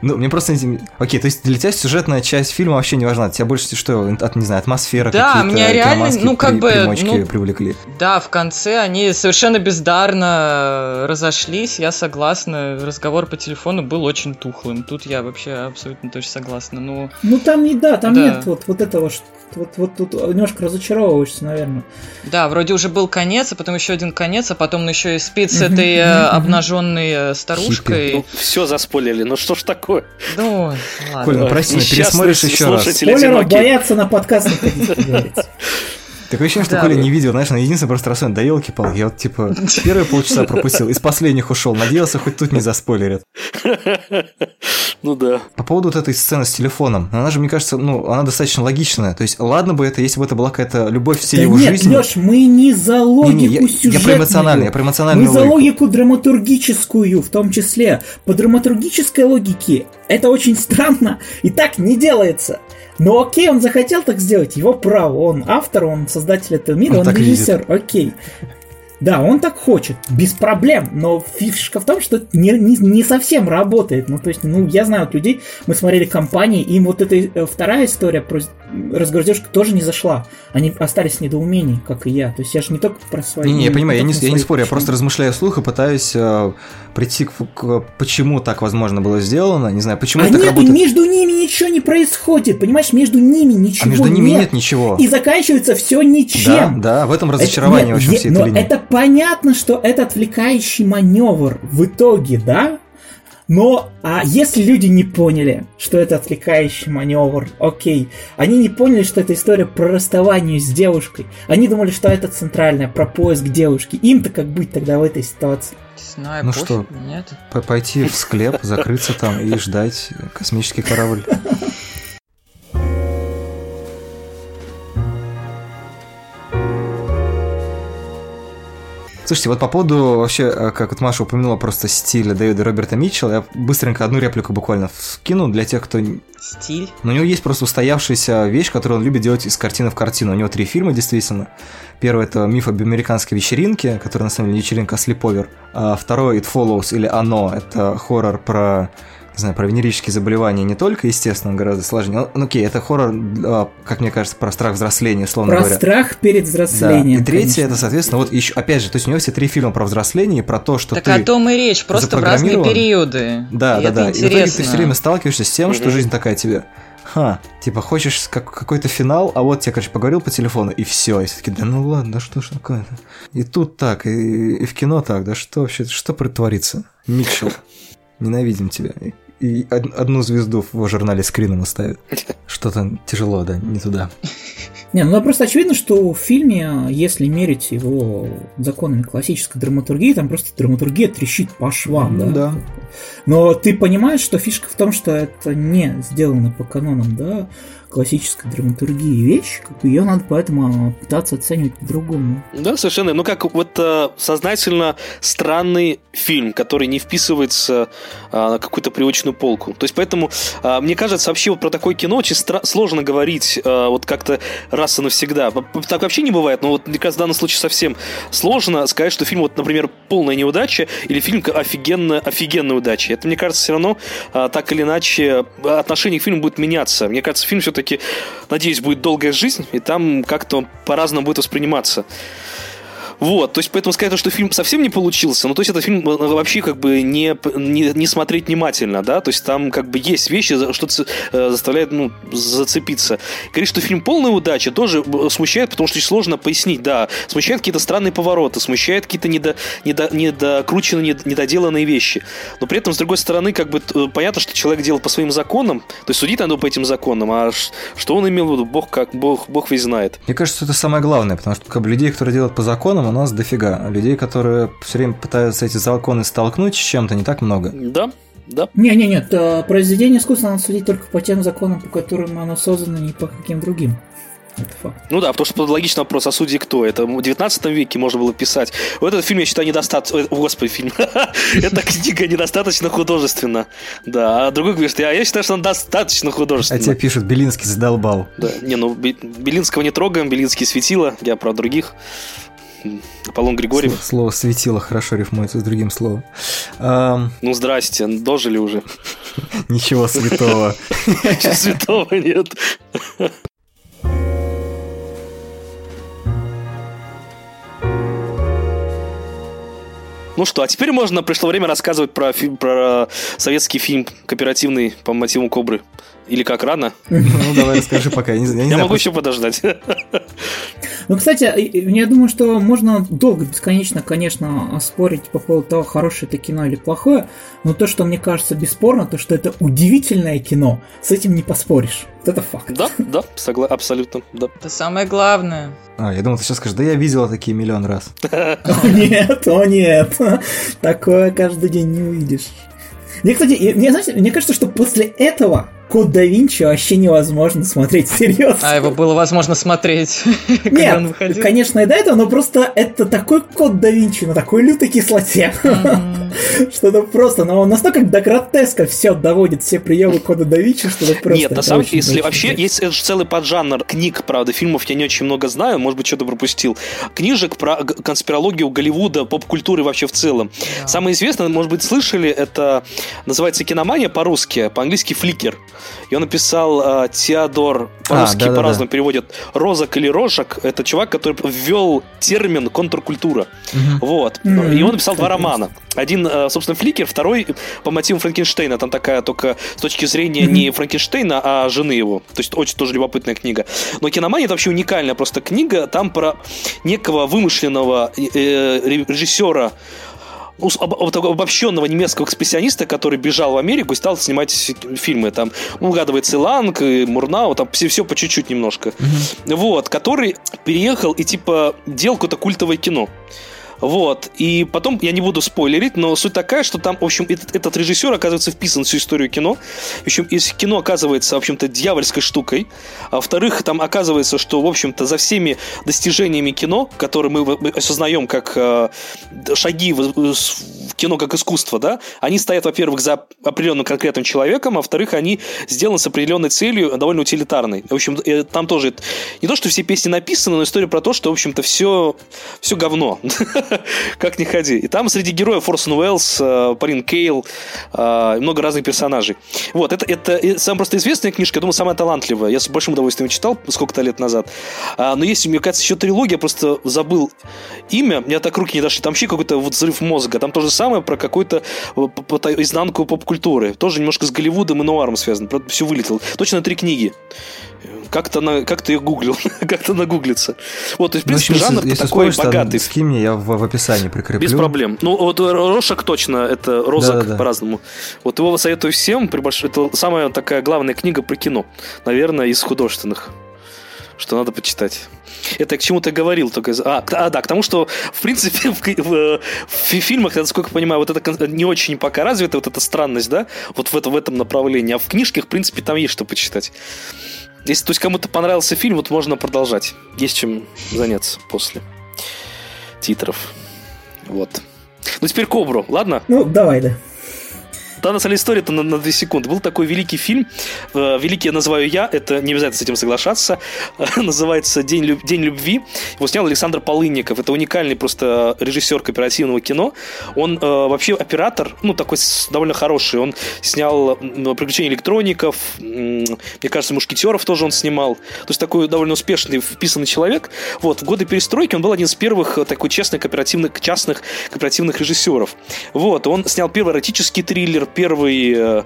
Ну, мне просто... не- Окей, то есть для тебя сюжетная часть фильма вообще не важна. Тебя больше что, от, не знаю, атмосфера Да, какие-то меня реально, ну, как при- бы, примочки ну, привлекли. Да, в конце они совершенно бездарно разошлись, я согласна. Разговор по телефону был очень тухлым. Тут я вообще абсолютно тоже согласна. Ну, Ну там не да, там Да. нет вот, вот этого, что- вот, вот тут немножко разочаровываешься, наверное. да, вроде уже был конец, а потом еще один конец, а потом еще и спит с этой э, обнаженной э, старушкой. Ну, все заспойлерили, ну что ж такое? Ну, ладно. Коль, ну прости, пересмотришь еще раз. Спойлеров боятся на подкаст не ходить. Такое ощущение, что Да. Коля не видел, знаешь, на единственное просто расстроен. Да елки палки я вот типа первые полчаса пропустил, из последних ушел, надеялся, хоть тут не заспойлерят. Ну да. По поводу вот этой сцены с телефоном, она же, мне кажется, ну, она достаточно логичная. То есть, ладно бы это, если бы это была какая-то любовь всей Да его нет, жизни. Леш, мы не за логику Не-не, я, я сюжетную. про эмоциональную, я про эмоциональную Мы за логику. логику драматургическую в том числе. По драматургической логике это очень странно, и так не делается. Но окей, он захотел так сделать, его право. Он автор, он создатель этого мира, Он он, режиссер, окей. Да, он так хочет, без проблем, но фишка в том, что это не, не, не совсем работает. Ну, то есть, ну, я знаю от людей, мы смотрели компании, им вот эта э, вторая история про разгрузежку тоже не зашла. Они остались в недоумении, как и я. То есть, я же не только про свои... Не, не, я понимаю, я не, я не спорю, я просто размышляю вслух и пытаюсь э, прийти к, к- почему так возможно было сделано, не знаю, почему А это так нет, работает. между ними ничего не происходит, понимаешь, между ними ничего А между ними нет ничего. И заканчивается все Да, ничем. да, в этом Это- разочарование, нет, в общем, е- всей но этой линии. это понятно, что это отвлекающий маневр в итоге, да? Но а если люди не поняли, что это отвлекающий маневр, окей, они не поняли, что это история про расставание с девушкой, они думали, что это центральная, про поиск девушки. Им-то как быть тогда в этой ситуации? Знаю, Ну что? нет. Пойти в склеп, закрыться там и ждать космический корабль. Слушайте, вот по поводу вообще, э, как вот Маша упомянула, просто стиля Дэвида Роберта Митчелла, я быстренько одну реплику буквально вкину для тех, кто... Стиль. Ну, у него есть просто устоявшаяся вещь, которую он любит делать из картины в картину. У него три фильма, действительно. Первый – это «Миф об американской вечеринке», который на самом деле вечеринка а слеповер. А второй – «It Follows» или «Оно» – это хоррор про не знаю, про венерические заболевания не только, естественно, он гораздо сложнее. Ну, окей, это хоррор, а, как мне кажется, про страх взросления, словно Про говоря. страх перед Да. взрослением. И третье, конечно. это, соответственно, вот еще, опять же, то есть у него все три фильма про взросление, про то, что Так ты... о том и речь, просто в разные периоды. Да, И да, это да. И в итоге ты интересно. все время сталкиваешься с тем, что жизнь такая тебе. Ха, типа, хочешь как, какой-то финал, а вот тебе, короче, поговорил по телефону, и все. И все таки да ну ладно, да что ж такое-то. И тут так, и, и в кино так, да что вообще, что притворится? Митчелл, ненавидим тебя. И, и од- одну звезду в журнале скрином ставит. Что-то тяжело, да, не туда. Не, ну просто очевидно, что в фильме, если мерить его законами классической драматургии, там просто драматургия трещит по швам, да? Ну да. Но ты понимаешь, что фишка в том, что это не сделано по канонам, да, классической драматургии вещь, как ее надо поэтому пытаться оценивать по-другому. Да, совершенно. Ну, как вот э, сознательно странный фильм, который не вписывается а, на какую-то привычную полку. То есть, поэтому, а, мне кажется, вообще вот про такое кино очень стра- сложно говорить а, вот как-то раз и навсегда. Так вообще не бывает, но вот мне кажется, в данном случае совсем сложно сказать, что фильм, вот, например, полная неудача или фильм офигенная, офигенная удача. Это, мне кажется, все равно а, так или иначе отношение к фильму будет меняться. Мне кажется, фильм все-таки, надеюсь, будет долгая жизнь, и там как-то по-разному будет восприниматься. Вот, то есть поэтому сказать, что фильм совсем не получился, ну то есть этот фильм э, вообще как бы не, не, не смотреть внимательно, да, то есть там как бы есть вещи, что э, заставляет, ну, зацепиться. Говорит, что фильм полная удача, тоже э, смущает, потому что очень сложно пояснить, да, смущает какие-то странные повороты, смущает какие-то недо, недо, недокрученные, недо- недоделанные вещи. Но при этом, с другой стороны, как бы понятно, что человек делал по своим законам, то есть судить надо по этим законам, а что он имел в виду, бог как, бог, бог весь знает. Мне кажется, это самое главное, потому что как бы, людей, которые делают по законам, у нас дофига. А людей, которые все время пытаются эти законы столкнуть с чем-то, не так много. Да, да. Не-не-нет, э, произведение искусства надо судить только по тем законам, по которым оно создано, не по каким другим. Это факт. Ну да, потому что логичный вопрос, а судьи кто? Это в 19 веке можно было писать. Вот этот фильм, я считаю, недостаточно... О, Господи, фильм. Эта книга недостаточно художественна. Да, а другой говорит, что я, я считаю, что она достаточно А тебе художественна. пишут, Белинский задолбал. Да. Не, ну, Бе- Белинского не трогаем, Белинский светило, я про других. Аполлон Григорьев. Слово, светило хорошо рифмуется с другим словом. Ам, Ну, здрасте, дожили уже. ничего святого. Чего святого нет. Ну что, а теперь можно пришло время рассказывать про, фи- про советский фильм кооперативный по мотивам Кобры. Или как рано? Ну, давай расскажи пока. Я, не, знаю, я не Я знаю, могу еще подождать. Ну, кстати, я думаю, что можно долго, бесконечно, конечно, спорить по поводу того, хорошее это кино или плохое, но то, что мне кажется бесспорно, то, что это удивительное кино, с этим не поспоришь. Вот это факт. Да, да, согла- абсолютно, да. Это самое главное. А, я думал, ты сейчас скажешь, да я видела такие миллион раз. О нет, о нет. Такое каждый день не увидишь. Мне, кстати, мне, знаете, мне кажется, что после этого Код да Винчи вообще невозможно смотреть серьезно. А его было возможно смотреть, когда он Нет, выходил. конечно, и до этого, но просто это такой код да Винчи на такой лютой кислоте. Мгм. Что это просто, но он настолько до гротеска все доводит, все приемы кода да Винчи, что это просто... Нет, на самом деле, если вообще интересно. есть это же целый поджанр книг, правда, фильмов я не очень много знаю, может быть, что-то пропустил. Книжек про конспирологию Голливуда, поп-культуры вообще в целом. Самое известное, может быть, слышали, это называется киномания по-русски, по-английски фликер. Ее написал э, Теодор, по-русски да-да-да. по-разному переводят, Розак или Рожак. Это чувак, который ввел термин контркультура. Вот. Мгм. И он написал два романа. Один, э, собственно, Фликер, второй по мотивам Франкенштейна. Там такая только с точки зрения не Франкенштейна, а жены его. То есть очень тоже любопытная книга. Но киномания это вообще уникальная просто книга. Там про некого вымышленного э, режиссера ус- об- об- такого обобщенного немецкого экспрессиониста, который бежал в Америку и стал снимать фильмы. Там угадывается и Ланг, и Мурнау, там все, все по чуть-чуть немножко. Вот, который переехал и типа делал какое-то культовое кино. Вот. И потом, я не буду спойлерить, но суть такая, что там, в общем, этот, этот режиссер оказывается вписан в всю историю кино. В общем, из кино оказывается, в общем-то, дьявольской штукой. А во-вторых, там оказывается, что, в общем-то, за всеми достижениями кино, которые мы, мы осознаем как э, шаги в, в кино как искусство, да, они стоят, во-первых, за определенным конкретным человеком, а во-вторых, они сделаны с определенной целью, довольно утилитарной. В общем, э, там тоже не то, что все песни написаны, но история про то, что, в общем-то, все, все говно. как ни ходи. И там среди героев Орсон Уэллс, Парин Кейл, много разных персонажей. Вот, это, это самая просто известная книжка, я думаю, самая талантливая. Я с большим удовольствием читал сколько-то лет назад. А, но есть, мне кажется, еще трилогия, я просто забыл имя, мне так руки не дошли. Там вообще какой-то вот взрыв мозга. Там то же самое про какую-то э, изнанку поп-культуры. Тоже немножко с Голливудом и нуаром связано. Все вылетело. Точно три книги. Как-то на, как-то я гуглил, как-то нагуглится. Вот, то есть, в Ну, принципе, общем, жанр если такой вспомнишь, богатый. скинь мне, я в, в описании прикреплю. Без проблем. Ну, вот Рошак точно, это Розак Да-да-да. по-разному. Вот его советую всем. Это самая такая главная книга про кино. Наверное, из художественных. Что надо почитать. Это я к чему-то говорил только. А, а, да, к тому, что, в принципе, в, в- в фильмах, я насколько понимаю, вот это не очень пока развита, вот эта странность, да, вот в, это, в этом направлении. А в книжках, в принципе, там есть что почитать. Если, то есть, кому-то понравился фильм, вот можно продолжать. Есть чем заняться после титров. Вот. Ну, теперь Кобру, ладно? Ну, давай, да. Да, на самом деле история-то на, на 2 секунды. Был такой великий фильм, э, великий я называю я, это не обязательно с этим соглашаться, называется «День, люб- День любви». Его снял Александр Полынников. Это уникальный просто режиссер кооперативного кино. Он э, вообще оператор, ну, такой довольно хороший. Он снял «Приключения электроников», м, мне кажется, «Мушкетеров» тоже он снимал. То есть такой довольно успешный, вписанный человек. Вот, в годы перестройки он был один из первых э, такой честных кооперативных, частных кооперативных режиссеров. Вот, он снял первый эротический триллер, первый, э,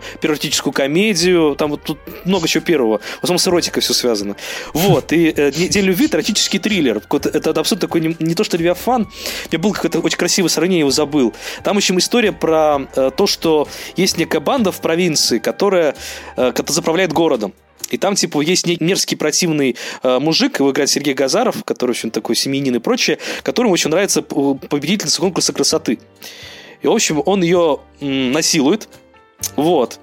комедию, там вот тут много чего первого. В основном с эротикой все связано. Вот, и э, «День любви» — эротический триллер. Это, это абсолютно такой, не, то что Левиафан, у меня было какое-то очень красивое сравнение, его забыл. Там, в общем, история про э, то, что есть некая банда в провинции, которая э, заправляет городом. И там, типа, есть мерзкий противный э, мужик, его играет Сергей Газаров, который очень такой семьянин и прочее, которому очень нравится п- победительница конкурса красоты. И, в общем, он ее насилует, вот,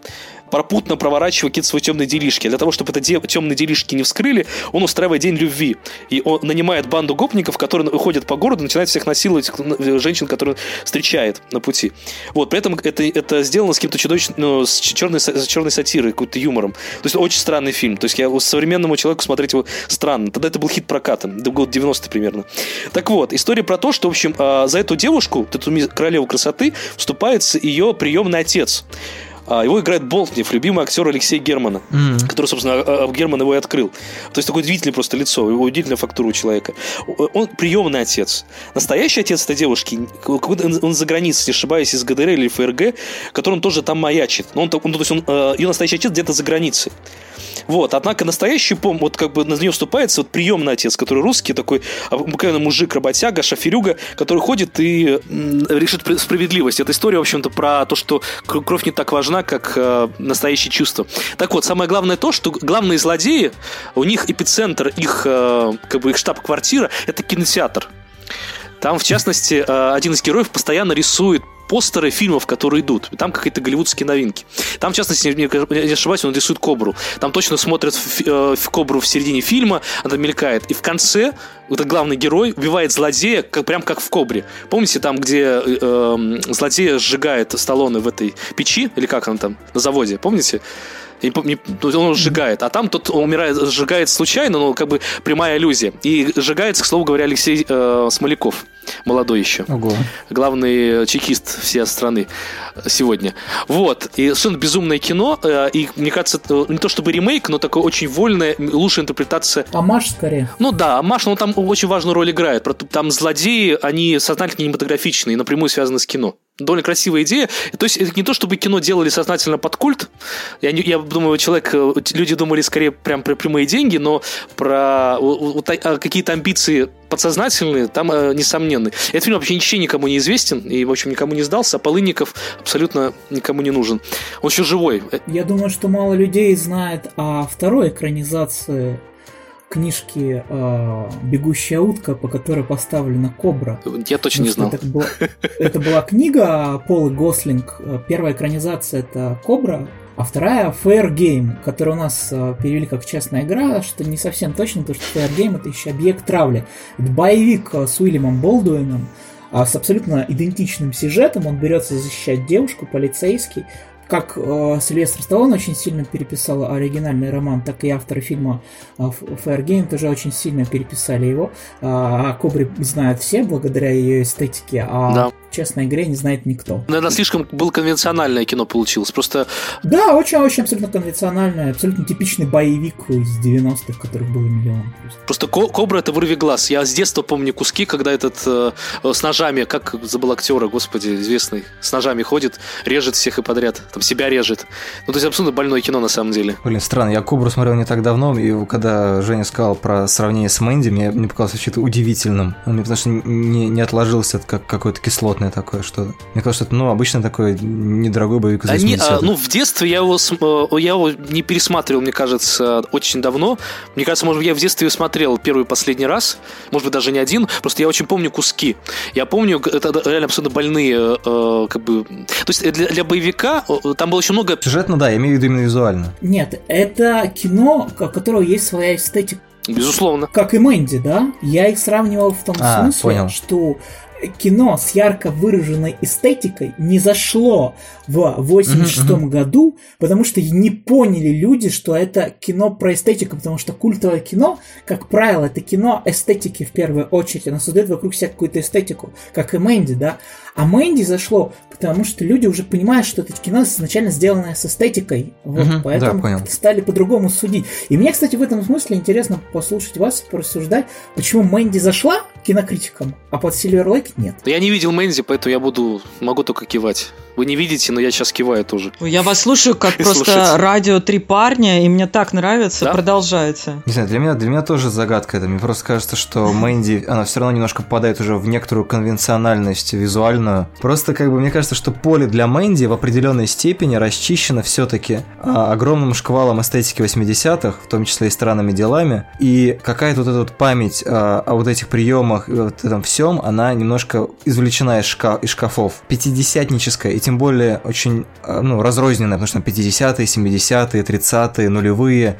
пропутно проворачивая какие-то свои темные делишки. Для того, чтобы это де- темные делишки не вскрыли, он устраивает день любви. И он нанимает банду гопников, которые ходят по городу, начинают всех насиловать э, женщин, которые встречает на пути. Вот, при этом это, это сделано с каким-то чудовищным, ну, с черной, с черной сатирой, каким-то юмором. То есть очень странный фильм. То есть я современному человеку смотреть его странно. Тогда это был хит прокатом. Это год 90 примерно. Так вот, история про то, что, в общем, а, за эту девушку, эту королеву красоты, вступается ее приемный отец. А, Его играет Болтнев, любимый актер Алексея Германа, который, собственно, а- а Герман его и открыл. То есть такое удивительное просто лицо, его удивительная фактура у человека. Он приемный отец. Настоящий отец этой девушки, он за границей, не ошибаюсь, из ГДР или ФРГ, который он тоже там маячит. Но он, он, то есть он, э, ее настоящий отец где-то за границей. Вот, однако настоящий пом, вот как бы на нее вступается вот приемный отец, который русский, такой обыкновенный мужик, работяга, шоферюга, который ходит и решит пр- справедливость. Эта история, в общем-то, про то, что кр- кровь не так важна, как э, настоящее чувство. Так вот, самое главное то, что главные злодеи, у них эпицентр, их, э, как бы их штаб-квартира, это кинотеатр. Там, в частности, э, один из героев постоянно рисует постеры фильмов, которые идут. Там какие-то голливудские новинки. Там, в частности, не, не- ошибаюсь, он рисует кобру. Там точно смотрят в, э, в кобру в середине фильма, она мелькает. И в конце этот главный герой убивает злодея, как, прям как в Кобре. Помните там, где э, эм, злодея сжигает Сталлоне в этой печи, или как он там, на заводе, помните? Есть он сжигает, а там тот умирает, сжигает случайно, но как бы прямая иллюзия. И сжигается, к слову говоря, Алексей э, Смоляков, молодой еще Ого. главный чекист всей страны сегодня. Вот. И совершенно безумное кино. э, И мне кажется, не то чтобы ремейк, но такая очень вольная, лучшая интерпретация. Амаш скорее. Ну да, Маш, ну там очень важную роль играет. Там злодеи, они сознательно кинематографичные, напрямую связаны с кино. Довольно красивая идея. То есть это не то, чтобы кино делали сознательно под культ. Я, не- я думаю, человек, э, люди думали скорее прям про прямые деньги, но про вот а, какие-то амбиции подсознательные там э, несомненны. Этот фильм вообще ничего никому не известен и, в общем, никому не сдался, а Полынников абсолютно никому не нужен. Он еще живой. Я думаю, что мало людей знает о второй экранизации книжки э, «Бегущая утка», по которой поставлена «Кобра». Я точно не знал. Это была, это была книга Пола Гослинг. Первая экранизация это Кобра, а вторая Fair Game, которую у нас э, перевели как частная игра, что не совсем точно, потому что Fair Game это еще объект травли. Это боевик э, с Уильямом Болдуином, а с абсолютно идентичным сюжетом. Он берется защищать девушку, полицейский. Как э, Сильвестр Сталлоне очень сильно переписал оригинальный роман, так и авторы фильма э, Game тоже очень сильно переписали его. А, О Кобре знают все благодаря ее эстетике, а Да. В частной игре не знает никто. Наверное, слишком было конвенциональное кино получилось. Просто Да, очень-очень абсолютно конвенциональный, абсолютно типичный боевик из 90-х, которых было миллион. просто. Просто Ко- Кобра это вырви глаз. Я с детства помню куски, когда этот э, э, с ножами, как забыл актера, господи, известный, с ножами ходит, режет всех и подряд, там себя режет. Ну, то есть абсолютно больное кино на самом деле. Блин, странно, я Кобру смотрел не так давно, и когда Женя сказал про сравнение с Мэнди, мне, мне показалось что-то удивительным. Он мне потому что не, не отложился это как какое-то кислотное такое что-то. Мне кажется, это, ну, обычно такой недорогой боевик из Они, 80-х. а, ну, в детстве я его, э, я его не пересматривал, мне кажется, очень давно. Мне кажется, может быть, я в детстве его смотрел первый и последний раз. Может быть, даже не один. Просто я очень помню куски. Я помню, это реально абсолютно больные, э, как бы... То есть для, для боевика э, там было очень много Сюжетно, да, я имею в виду именно визуально. Нет, это кино, у которого есть своя эстетика, Безусловно. как и Мэнди, да? Я их сравнивал в том А, смысле, понял. что кино с ярко выраженной эстетикой не зашло в 86 году, потому что не поняли люди, что это кино про эстетику, потому что культовое кино, как правило, это кино эстетики в первую очередь, оно создает вокруг себя какую-то эстетику, как и Мэнди, да. А Мэнди зашло, потому что люди уже понимают, что это кино изначально сделанное с эстетикой, вот, да, поэтому понял. стали по-другому судить. И мне, кстати, в этом смысле интересно послушать вас, порассуждать, почему Мэнди зашла кинокритикам, а под Silver Lake нет. Я не видел Мэнзи, поэтому я буду, могу только кивать. Вы не видите, но я сейчас киваю тоже. Я вас слушаю как И просто радио «Три парня», и мне так нравится. Да? Продолжайте. Не знаю, для меня, для меня тоже загадка это. Мне просто кажется, что Мэнди, она все равно немножко попадает уже в некоторую конвенциональность визуальную. Просто как бы мне кажется, что поле для Мэнди в определенной степени расчищено все-таки огромным шквалом эстетики 80-х, в том числе и странными делами. И какая-то вот эта вот память а, о вот этих приемах и вот этом всем, она немножко извлечена из, шка- из шкафов. Пятидесятническая, и тем более очень а, ну, разрозненная, потому что там 50-е, 70-е, 30-е, нулевые.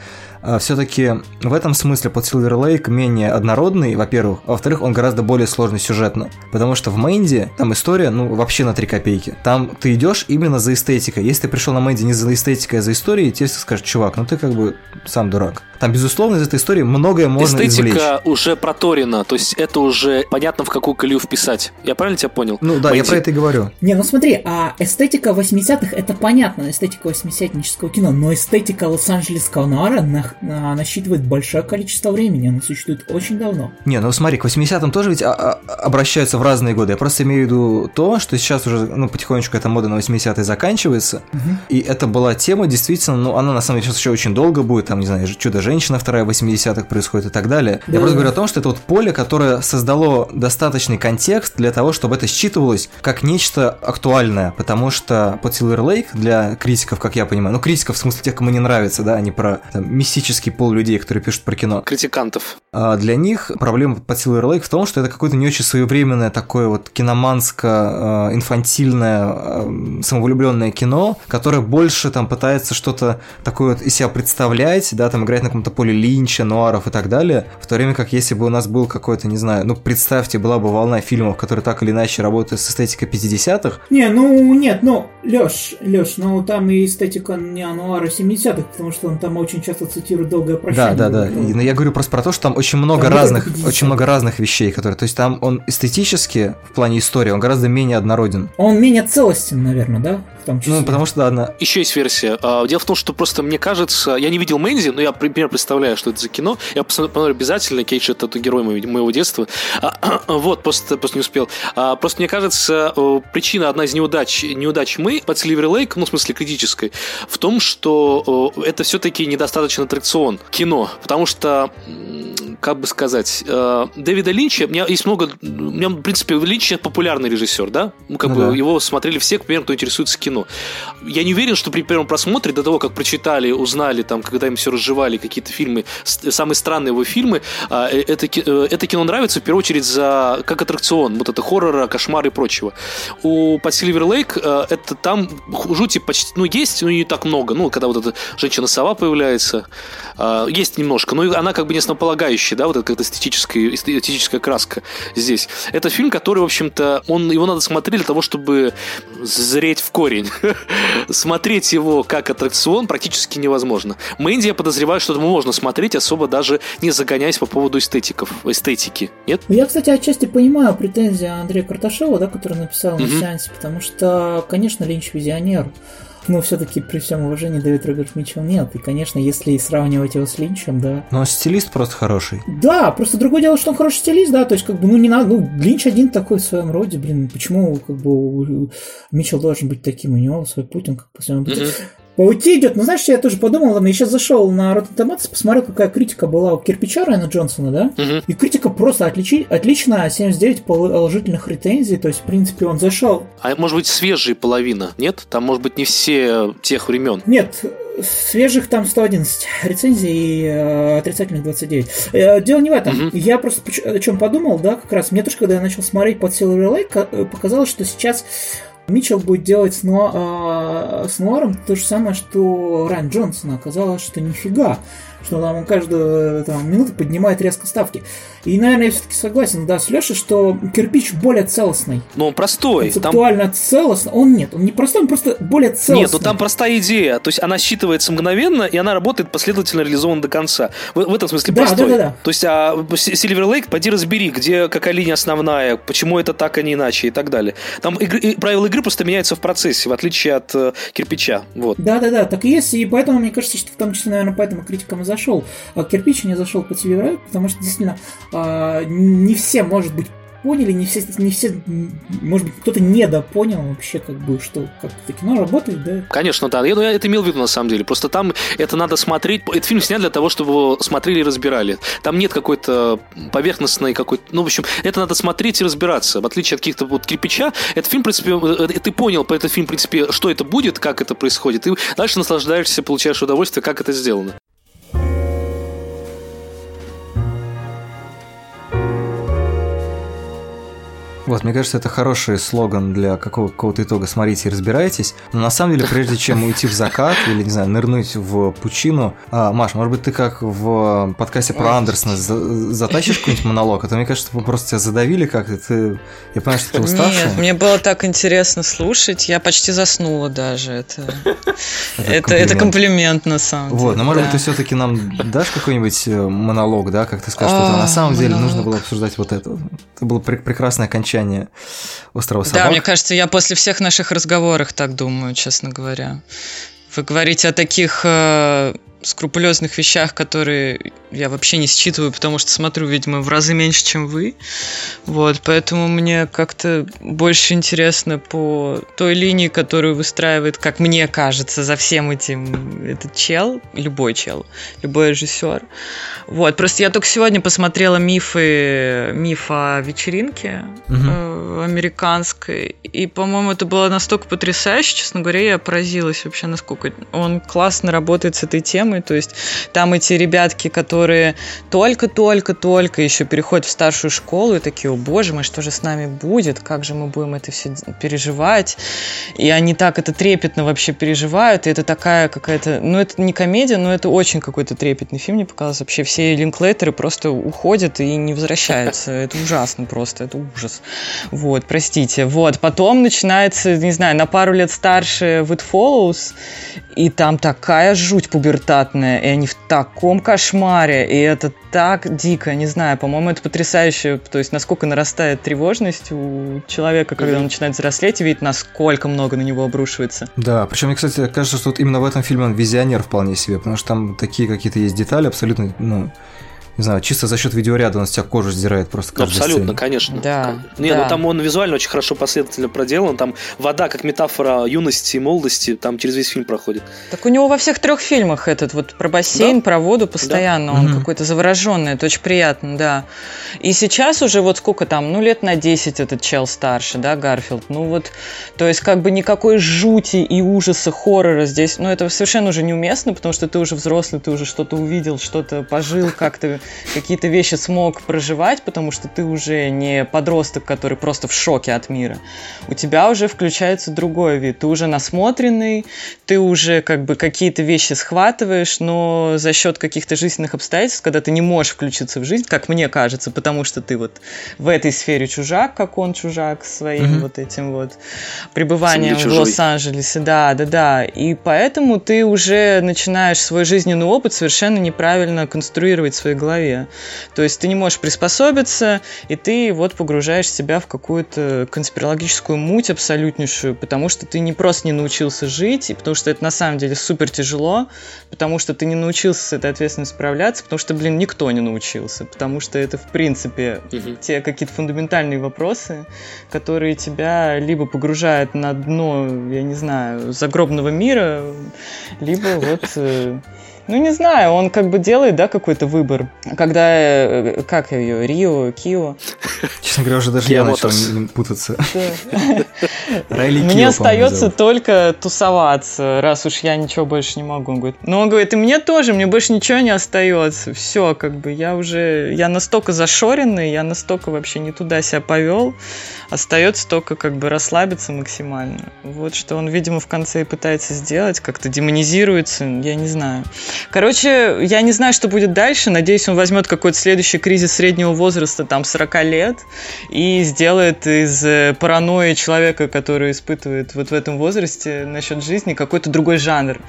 Все-таки в этом смысле под Silver Lake менее однородный, во-первых, а во-вторых, он гораздо более сложный сюжетно. Потому что в Мэнди там история, ну, вообще на три копейки. Там ты идешь именно за эстетикой. Если ты пришел на Мэнди не за эстетикой, а за историей, тебе все скажут, чувак, ну ты как бы сам дурак. Там, безусловно, из этой истории многое можно извлечь. Эстетика уже проторена, то есть это уже понятно, в какую колею вписать. Я правильно тебя понял? Ну да, я Мэнди? про это и говорю. Не, ну смотри, а эстетика 80-х это понятно, эстетика 80-нического кино, но эстетика лос-анджелесского нуара на- на- насчитывает большое количество времени, она существует очень давно. Не, ну смотри, к 80-м тоже ведь а- а- обращаются в разные годы. Я просто имею в виду то, что сейчас уже, ну, потихонечку эта мода на 80-е заканчивается. И это была тема, действительно, ну, она на самом деле сейчас еще очень долго будет, там, не знаю, Чудо-женщина вторая в 80-х происходит и так далее. Я Да. просто говорю о том, что это вот поле, которое создало достаточный контекст для того, чтобы это считывалось как нечто актуальное. Потому что под Silver Lake для критиков, как я понимаю, ну критиков в смысле тех, кому не нравится, да, а не про там, мистический пол людей, которые пишут про кино. Критикантов. А для них проблема под Silver Lake в том, что это какое-то не очень своевременное такое вот киноманско-инфантильное, самовлюбленное кино, которое больше там пытается что-то такое вот из себя представлять, да, там играть на каком-то поле Линча, Нуаров и так далее, в то время как если бы у нас был какой-то, не знаю, ну представьте, была бы волна фильмов, которые так или иначе работают с эстетикой 50-х. Не, ну нет, ну, Лёш, Лёш, ну там и эстетика не ануара 70-х, потому что он там очень часто цитирует долгое прощание. Да, да, да. И, но я говорю просто про то, что там очень много Там разных, только 50-х. очень много разных вещей, которые, то есть там он эстетически в плане истории, он гораздо менее однороден. Он менее целостен, наверное, да? В том числе. Ну, потому что, ладно, Еще есть версия. А, Дело в том, что просто мне кажется, я не видел Мэнди, но я примерно представляю, что это за кино. Я посмотрю обязательно, Кейдж это герой моего моего детства. А, Вот, просто, просто не успел. А, Просто мне кажется, э, причина одна из неудач, неудач мы под Сильвер Лейк, ну, в смысле критической, в том, что э, это все-таки недостаточно аттракцион кино. Потому что, как бы сказать, э, Дэвида Линча, у меня есть много... У меня, в принципе, Линч популярный режиссер, да? Ну, как Ну бы да. его смотрели все, примерно, кто интересуется кино. Я не уверен, что при первом просмотре, до того, как прочитали, узнали, там, когда им все разжевали, какие-то фильмы, самые странные его фильмы, а, э, это, э, это кино нравится в первую очередь за как аттракцион, вот это хоррора, кошмар и прочего. У под Silver Lake э, это там жути почти, ну, есть, но не так много. Ну, когда вот эта женщина-сова появляется, э, есть немножко, но она как бы не основополагающая, да, вот эта какая-то эстетическая, эстетическая краска здесь. Это фильм, который, в общем-то, он, его надо смотреть для того, чтобы зреть в корень. Смотреть его как аттракцион практически невозможно. Мэнди, я подозреваю, что можно смотреть, особо даже не загоняясь по поводу эстетиков, эстетики. Нет? Я, кстати, отчасти понимаю претензии Андрея Карташева, да, который написал на сеансе, потому что, конечно, Линч визионер. Но все-таки при всем уважении Дэвид Роберт Митчелл нет. И, конечно, если сравнивать его с Линчем, да. но стилист просто хороший. Да, просто другое дело, что он хороший стилист, да, то есть, как бы, ну, не надо, ну, Линч один такой в своем роде, блин, почему, как бы, Митчелл должен быть таким, у него свой Путин, как по своему пути. Мгм. По уйти идет, ну, знаешь, я тоже подумал, ладно, я сейчас зашел на Rotten Tomatoes, посмотрел, какая критика была у кирпича Райана Джонсона, да, Мгм. и критика просто отличи, отличная, 79 положительных претензий, то есть, в принципе, он зашел. А может быть свежие половина, нет? Там может быть не все тех времен. Нет, свежих там 111 рецензий и э, отрицательных 29. Э, дело не в этом. Мгм. Я просто о чем подумал, да, как раз. Мне тоже, когда я начал смотреть под Silver Lake, э, показалось, что сейчас Митчелл будет делать с, нуа- э, с Нуаром то же самое, что Райан Джонсон. Оказалось, что нифига. Что там он каждую там, минуту поднимает резко ставки. И, наверное, я все-таки согласен, да, с Лешей, что кирпич более целостный. Но он простой. Там... Концептуально целостный. Он нет, он не простой, он просто более целостный. Нет, ну там простая идея. То есть она считывается мгновенно, и она работает последовательно реализована до конца. В, в этом смысле Да, простой. да, да, да. То есть а, Silver Lake, пойди разбери, где какая линия основная, почему это так, а не иначе и так далее. Там игры- и правила игры просто меняются в процессе, в отличие от э, кирпича. Вот. Да, да, да, так и есть, и поэтому, мне кажется, что в том числе, наверное, поэтому критикам и зашел. А кирпич не зашел по TV потому что действительно а, не все, может быть, поняли, не все, не все, может быть, кто-то недопонял вообще, как бы, что как это кино работает, да. Конечно, да. Я, ну, я это имел в виду на самом деле. Просто там это надо смотреть. Этот фильм снят для того, чтобы его смотрели и разбирали. Там нет какой-то поверхностной какой-то. Ну, в общем, это надо смотреть и разбираться. В отличие от каких-то вот кирпича, этот фильм, в принципе, э, э, ты понял по этому фильму, в принципе, что это будет, как это происходит. И дальше наслаждаешься, получаешь удовольствие, как это сделано. Вот, мне кажется, это хороший слоган для какого- какого-то итога. Смотрите и разбирайтесь. Но на самом деле, прежде чем уйти в закат или, не знаю, нырнуть в пучину... А, Маш, может быть, ты как в подкасте про Андерсона за- затащишь какой-нибудь монолог? А то мне кажется, мы просто тебя задавили как-то. Ты... Я понимаю, что ты уставший. Нет, мне было так интересно слушать, я почти заснула даже. Это, это, это комплимент. комплимент на самом деле. Вот, но может быть, да. ты все-таки нам дашь какой-нибудь э, монолог, да, как ты скажешь, что А, на самом деле нужно было обсуждать вот это. Это было пре- прекрасное окончание острова Да, собак. мне кажется, я после всех наших разговоров так думаю, честно говоря. Вы говорите о таких э, скрупулезных вещах, которые я вообще не считываю, потому что смотрю, видимо, в разы меньше, чем вы. Вот, поэтому мне как-то больше интересно по той линии, которую выстраивает, как мне кажется, за всем этим этот чел, любой чел, любой режиссер. Вот, просто я только сегодня посмотрела мифы, миф о вечеринке э, американской, и, по-моему, это было настолько потрясающе, честно говоря, я поразилась вообще, насколько он классно работает с этой темой, то есть там эти ребятки, которые только-только-только еще переходят в старшую школу и такие, о боже мой, что же с нами будет, как же мы будем это все переживать, и они так это трепетно вообще переживают, и это такая какая-то, ну это не комедия, но это очень какой-то трепетный фильм, мне показалось, вообще все линклейтеры просто уходят и не возвращаются, это ужасно просто, это ужас, вот, простите, вот, потом начинается, не знаю, на пару лет старше With Follows, и там такая жуть пубертатная, и они в таком кошмаре, и это так дико, не знаю, по-моему, это потрясающе, то есть насколько нарастает тревожность у человека, когда он начинает взрослеть, и видит, насколько много на него обрушивается. Да, причем мне, кстати, кажется, что вот именно в этом фильме он визионер вполне себе, потому что там такие какие-то есть детали абсолютно, ну, не знаю, чисто за счет видеоряда он с тебя кожу сдирает просто каждой Абсолютно, сцене. конечно. Да, Не, да. ну там он визуально очень хорошо последовательно проделан. Там вода как метафора юности и молодости, там через весь фильм проходит. Так у него во всех трех фильмах этот вот про бассейн, Да. про воду постоянно, он Мгм. какой-то завороженный, это очень приятно, да. И сейчас уже вот сколько там, ну лет на 10 этот чел старше, да, Гарфилд, ну вот, то есть как бы никакой жути и ужаса, хоррора здесь, ну это совершенно уже неуместно, потому что ты уже взрослый, ты уже что-то увидел, что-то пожил, как-то какие-то вещи смог проживать, потому что ты уже не подросток, который просто в шоке от мира. У тебя уже включается другой вид, ты уже насмотренный, ты уже как бы какие-то вещи схватываешь, но за счет каких-то жизненных обстоятельств, когда ты не можешь включиться в жизнь, как мне кажется, потому что ты вот в этой сфере чужак, как он чужак своим Мгм. вот этим вот пребыванием в. Лос-Анджелесе, да, да, да, и поэтому ты уже начинаешь свой жизненный опыт совершенно неправильно конструировать в своей голове. То есть ты не можешь приспособиться, и ты вот погружаешь себя в какую-то конспирологическую муть абсолютнейшую, потому что ты не просто не научился жить, и потому что это на самом деле супер тяжело, потому что ты не научился с этой ответственностью справляться, потому что, блин, никто не научился, потому что это, в принципе, Мгм. те какие-то фундаментальные вопросы, которые тебя либо погружают на дно, я не знаю, загробного мира, либо вот... Ну, не знаю, он как бы делает, да, какой-то выбор. Когда, э, как ее, Рио, Кио. Честно говоря, уже даже Kia я начал путаться. Мне остается только тусоваться, раз уж я ничего больше не могу. Он говорит, ну, он говорит, и мне тоже, мне больше ничего не остается. Все, как бы, я уже, я настолько зашоренный, я настолько вообще не туда себя повел. Остается только как бы расслабиться максимально. Вот что он, видимо, в конце и пытается сделать, как-то демонизируется, я не знаю. Короче, я не знаю, что будет дальше. Надеюсь, он возьмет какой-то следующий кризис среднего возраста, там, 40 лет, и сделает из э, паранойи человека, который испытывает вот в этом возрасте насчет жизни, какой-то другой жанр.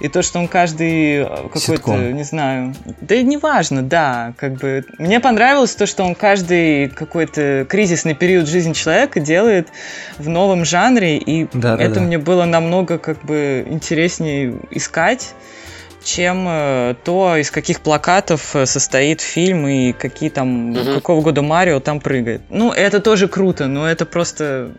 И то, что он каждый э, какой-то, Ситком. не знаю, да и неважно, да, как бы. Мне понравилось то, что он каждый какой-то кризисный период жизни человека делает в новом жанре, и Да, да, это да. мне было намного как бы интереснее искать чем э, то, из каких плакатов э, состоит фильм и какие там, Мгм. какого года Марио там прыгает. Ну, это тоже круто, но это просто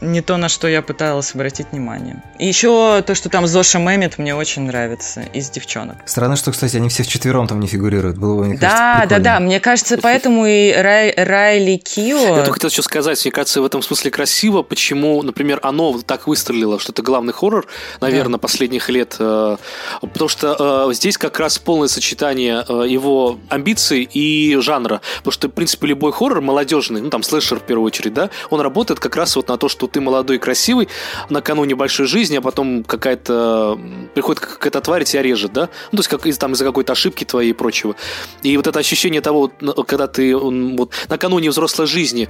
не то, на что я пыталась обратить внимание. И еще то, что там Зоша Мэмит, мне очень нравится из девчонок. Странно, что, кстати, они все вчетвером там не фигурируют. Было бы, мне кажется, Да, да, прикольно. да. Мне кажется, поэтому и Рай- Райли Кио. Я только хотел еще сказать, мне кажется, в этом смысле красиво, почему, например, оно так выстрелило, что это главный хоррор, наверное, последних лет. э, Потому что э, здесь как раз полное сочетание э, его амбиций и жанра. Потому что, в принципе, любой хоррор молодежный, ну там слэшер в первую очередь, да, он работает как раз вот на то, что ты молодой и красивый, накануне большой жизни, а потом какая-то приходит какая-то тварь и тебя режет, да? Ну, то есть как там из-за какой-то ошибки твоей и прочего. И вот это ощущение того, когда ты вот, накануне взрослой жизни,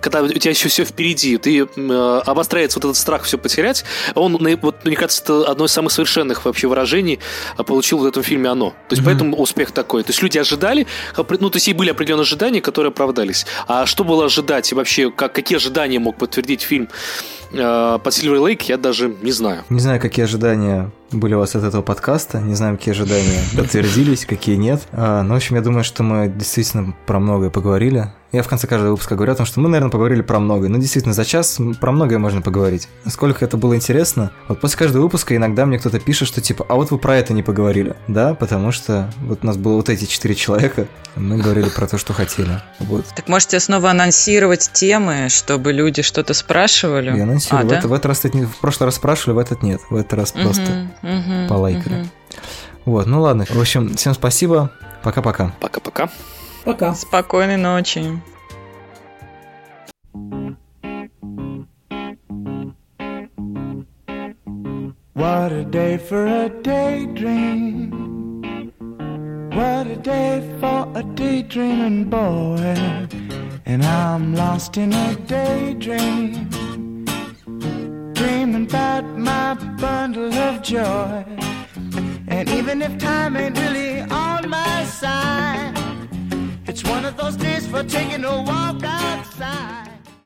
когда у тебя еще все впереди, ты э, обостряется вот этот страх все потерять, он, вот, мне кажется, это одно из самых совершенных вообще выражений а, получил в этом фильме оно. То есть поэтому успех такой. То есть люди ожидали, ну, то есть и были определенные ожидания, которые оправдались. А что было ожидать и вообще, как, какие ожидания мог подтвердить фильм? Э, Под Silver Lake я даже не знаю. Не знаю, какие ожидания были у вас от этого подкаста, не знаю, какие ожидания подтвердились, какие нет. А, ну, в общем, я думаю, что мы действительно про многое поговорили. Я в конце каждого выпуска говорю о том, что мы, наверное, поговорили про многое. Ну, действительно, за час про многое можно поговорить. Насколько это было интересно. Вот после каждого выпуска иногда мне кто-то пишет, что типа, а вот вы про это не поговорили. Да, потому что вот у нас было вот эти четыре человека, мы говорили про то, что хотели. Вот. Так можете снова анонсировать темы, чтобы люди что-то спрашивали? Я анонсирую. А, в, да? это- в этот раз в прошлый раз спрашивали, в этот нет. В этот раз просто Мгм, полайкали. мгм. Вот, ну ладно. В общем, всем спасибо. Пока-пока. Пока-пока. Пока. Спокойной ночи. What a day for a daydream. What a day for a daydreaming boy. And I'm lost in a daydream. About my bundle of joy. And even if time ain't really on my side, it's one of those days for taking a walk outside.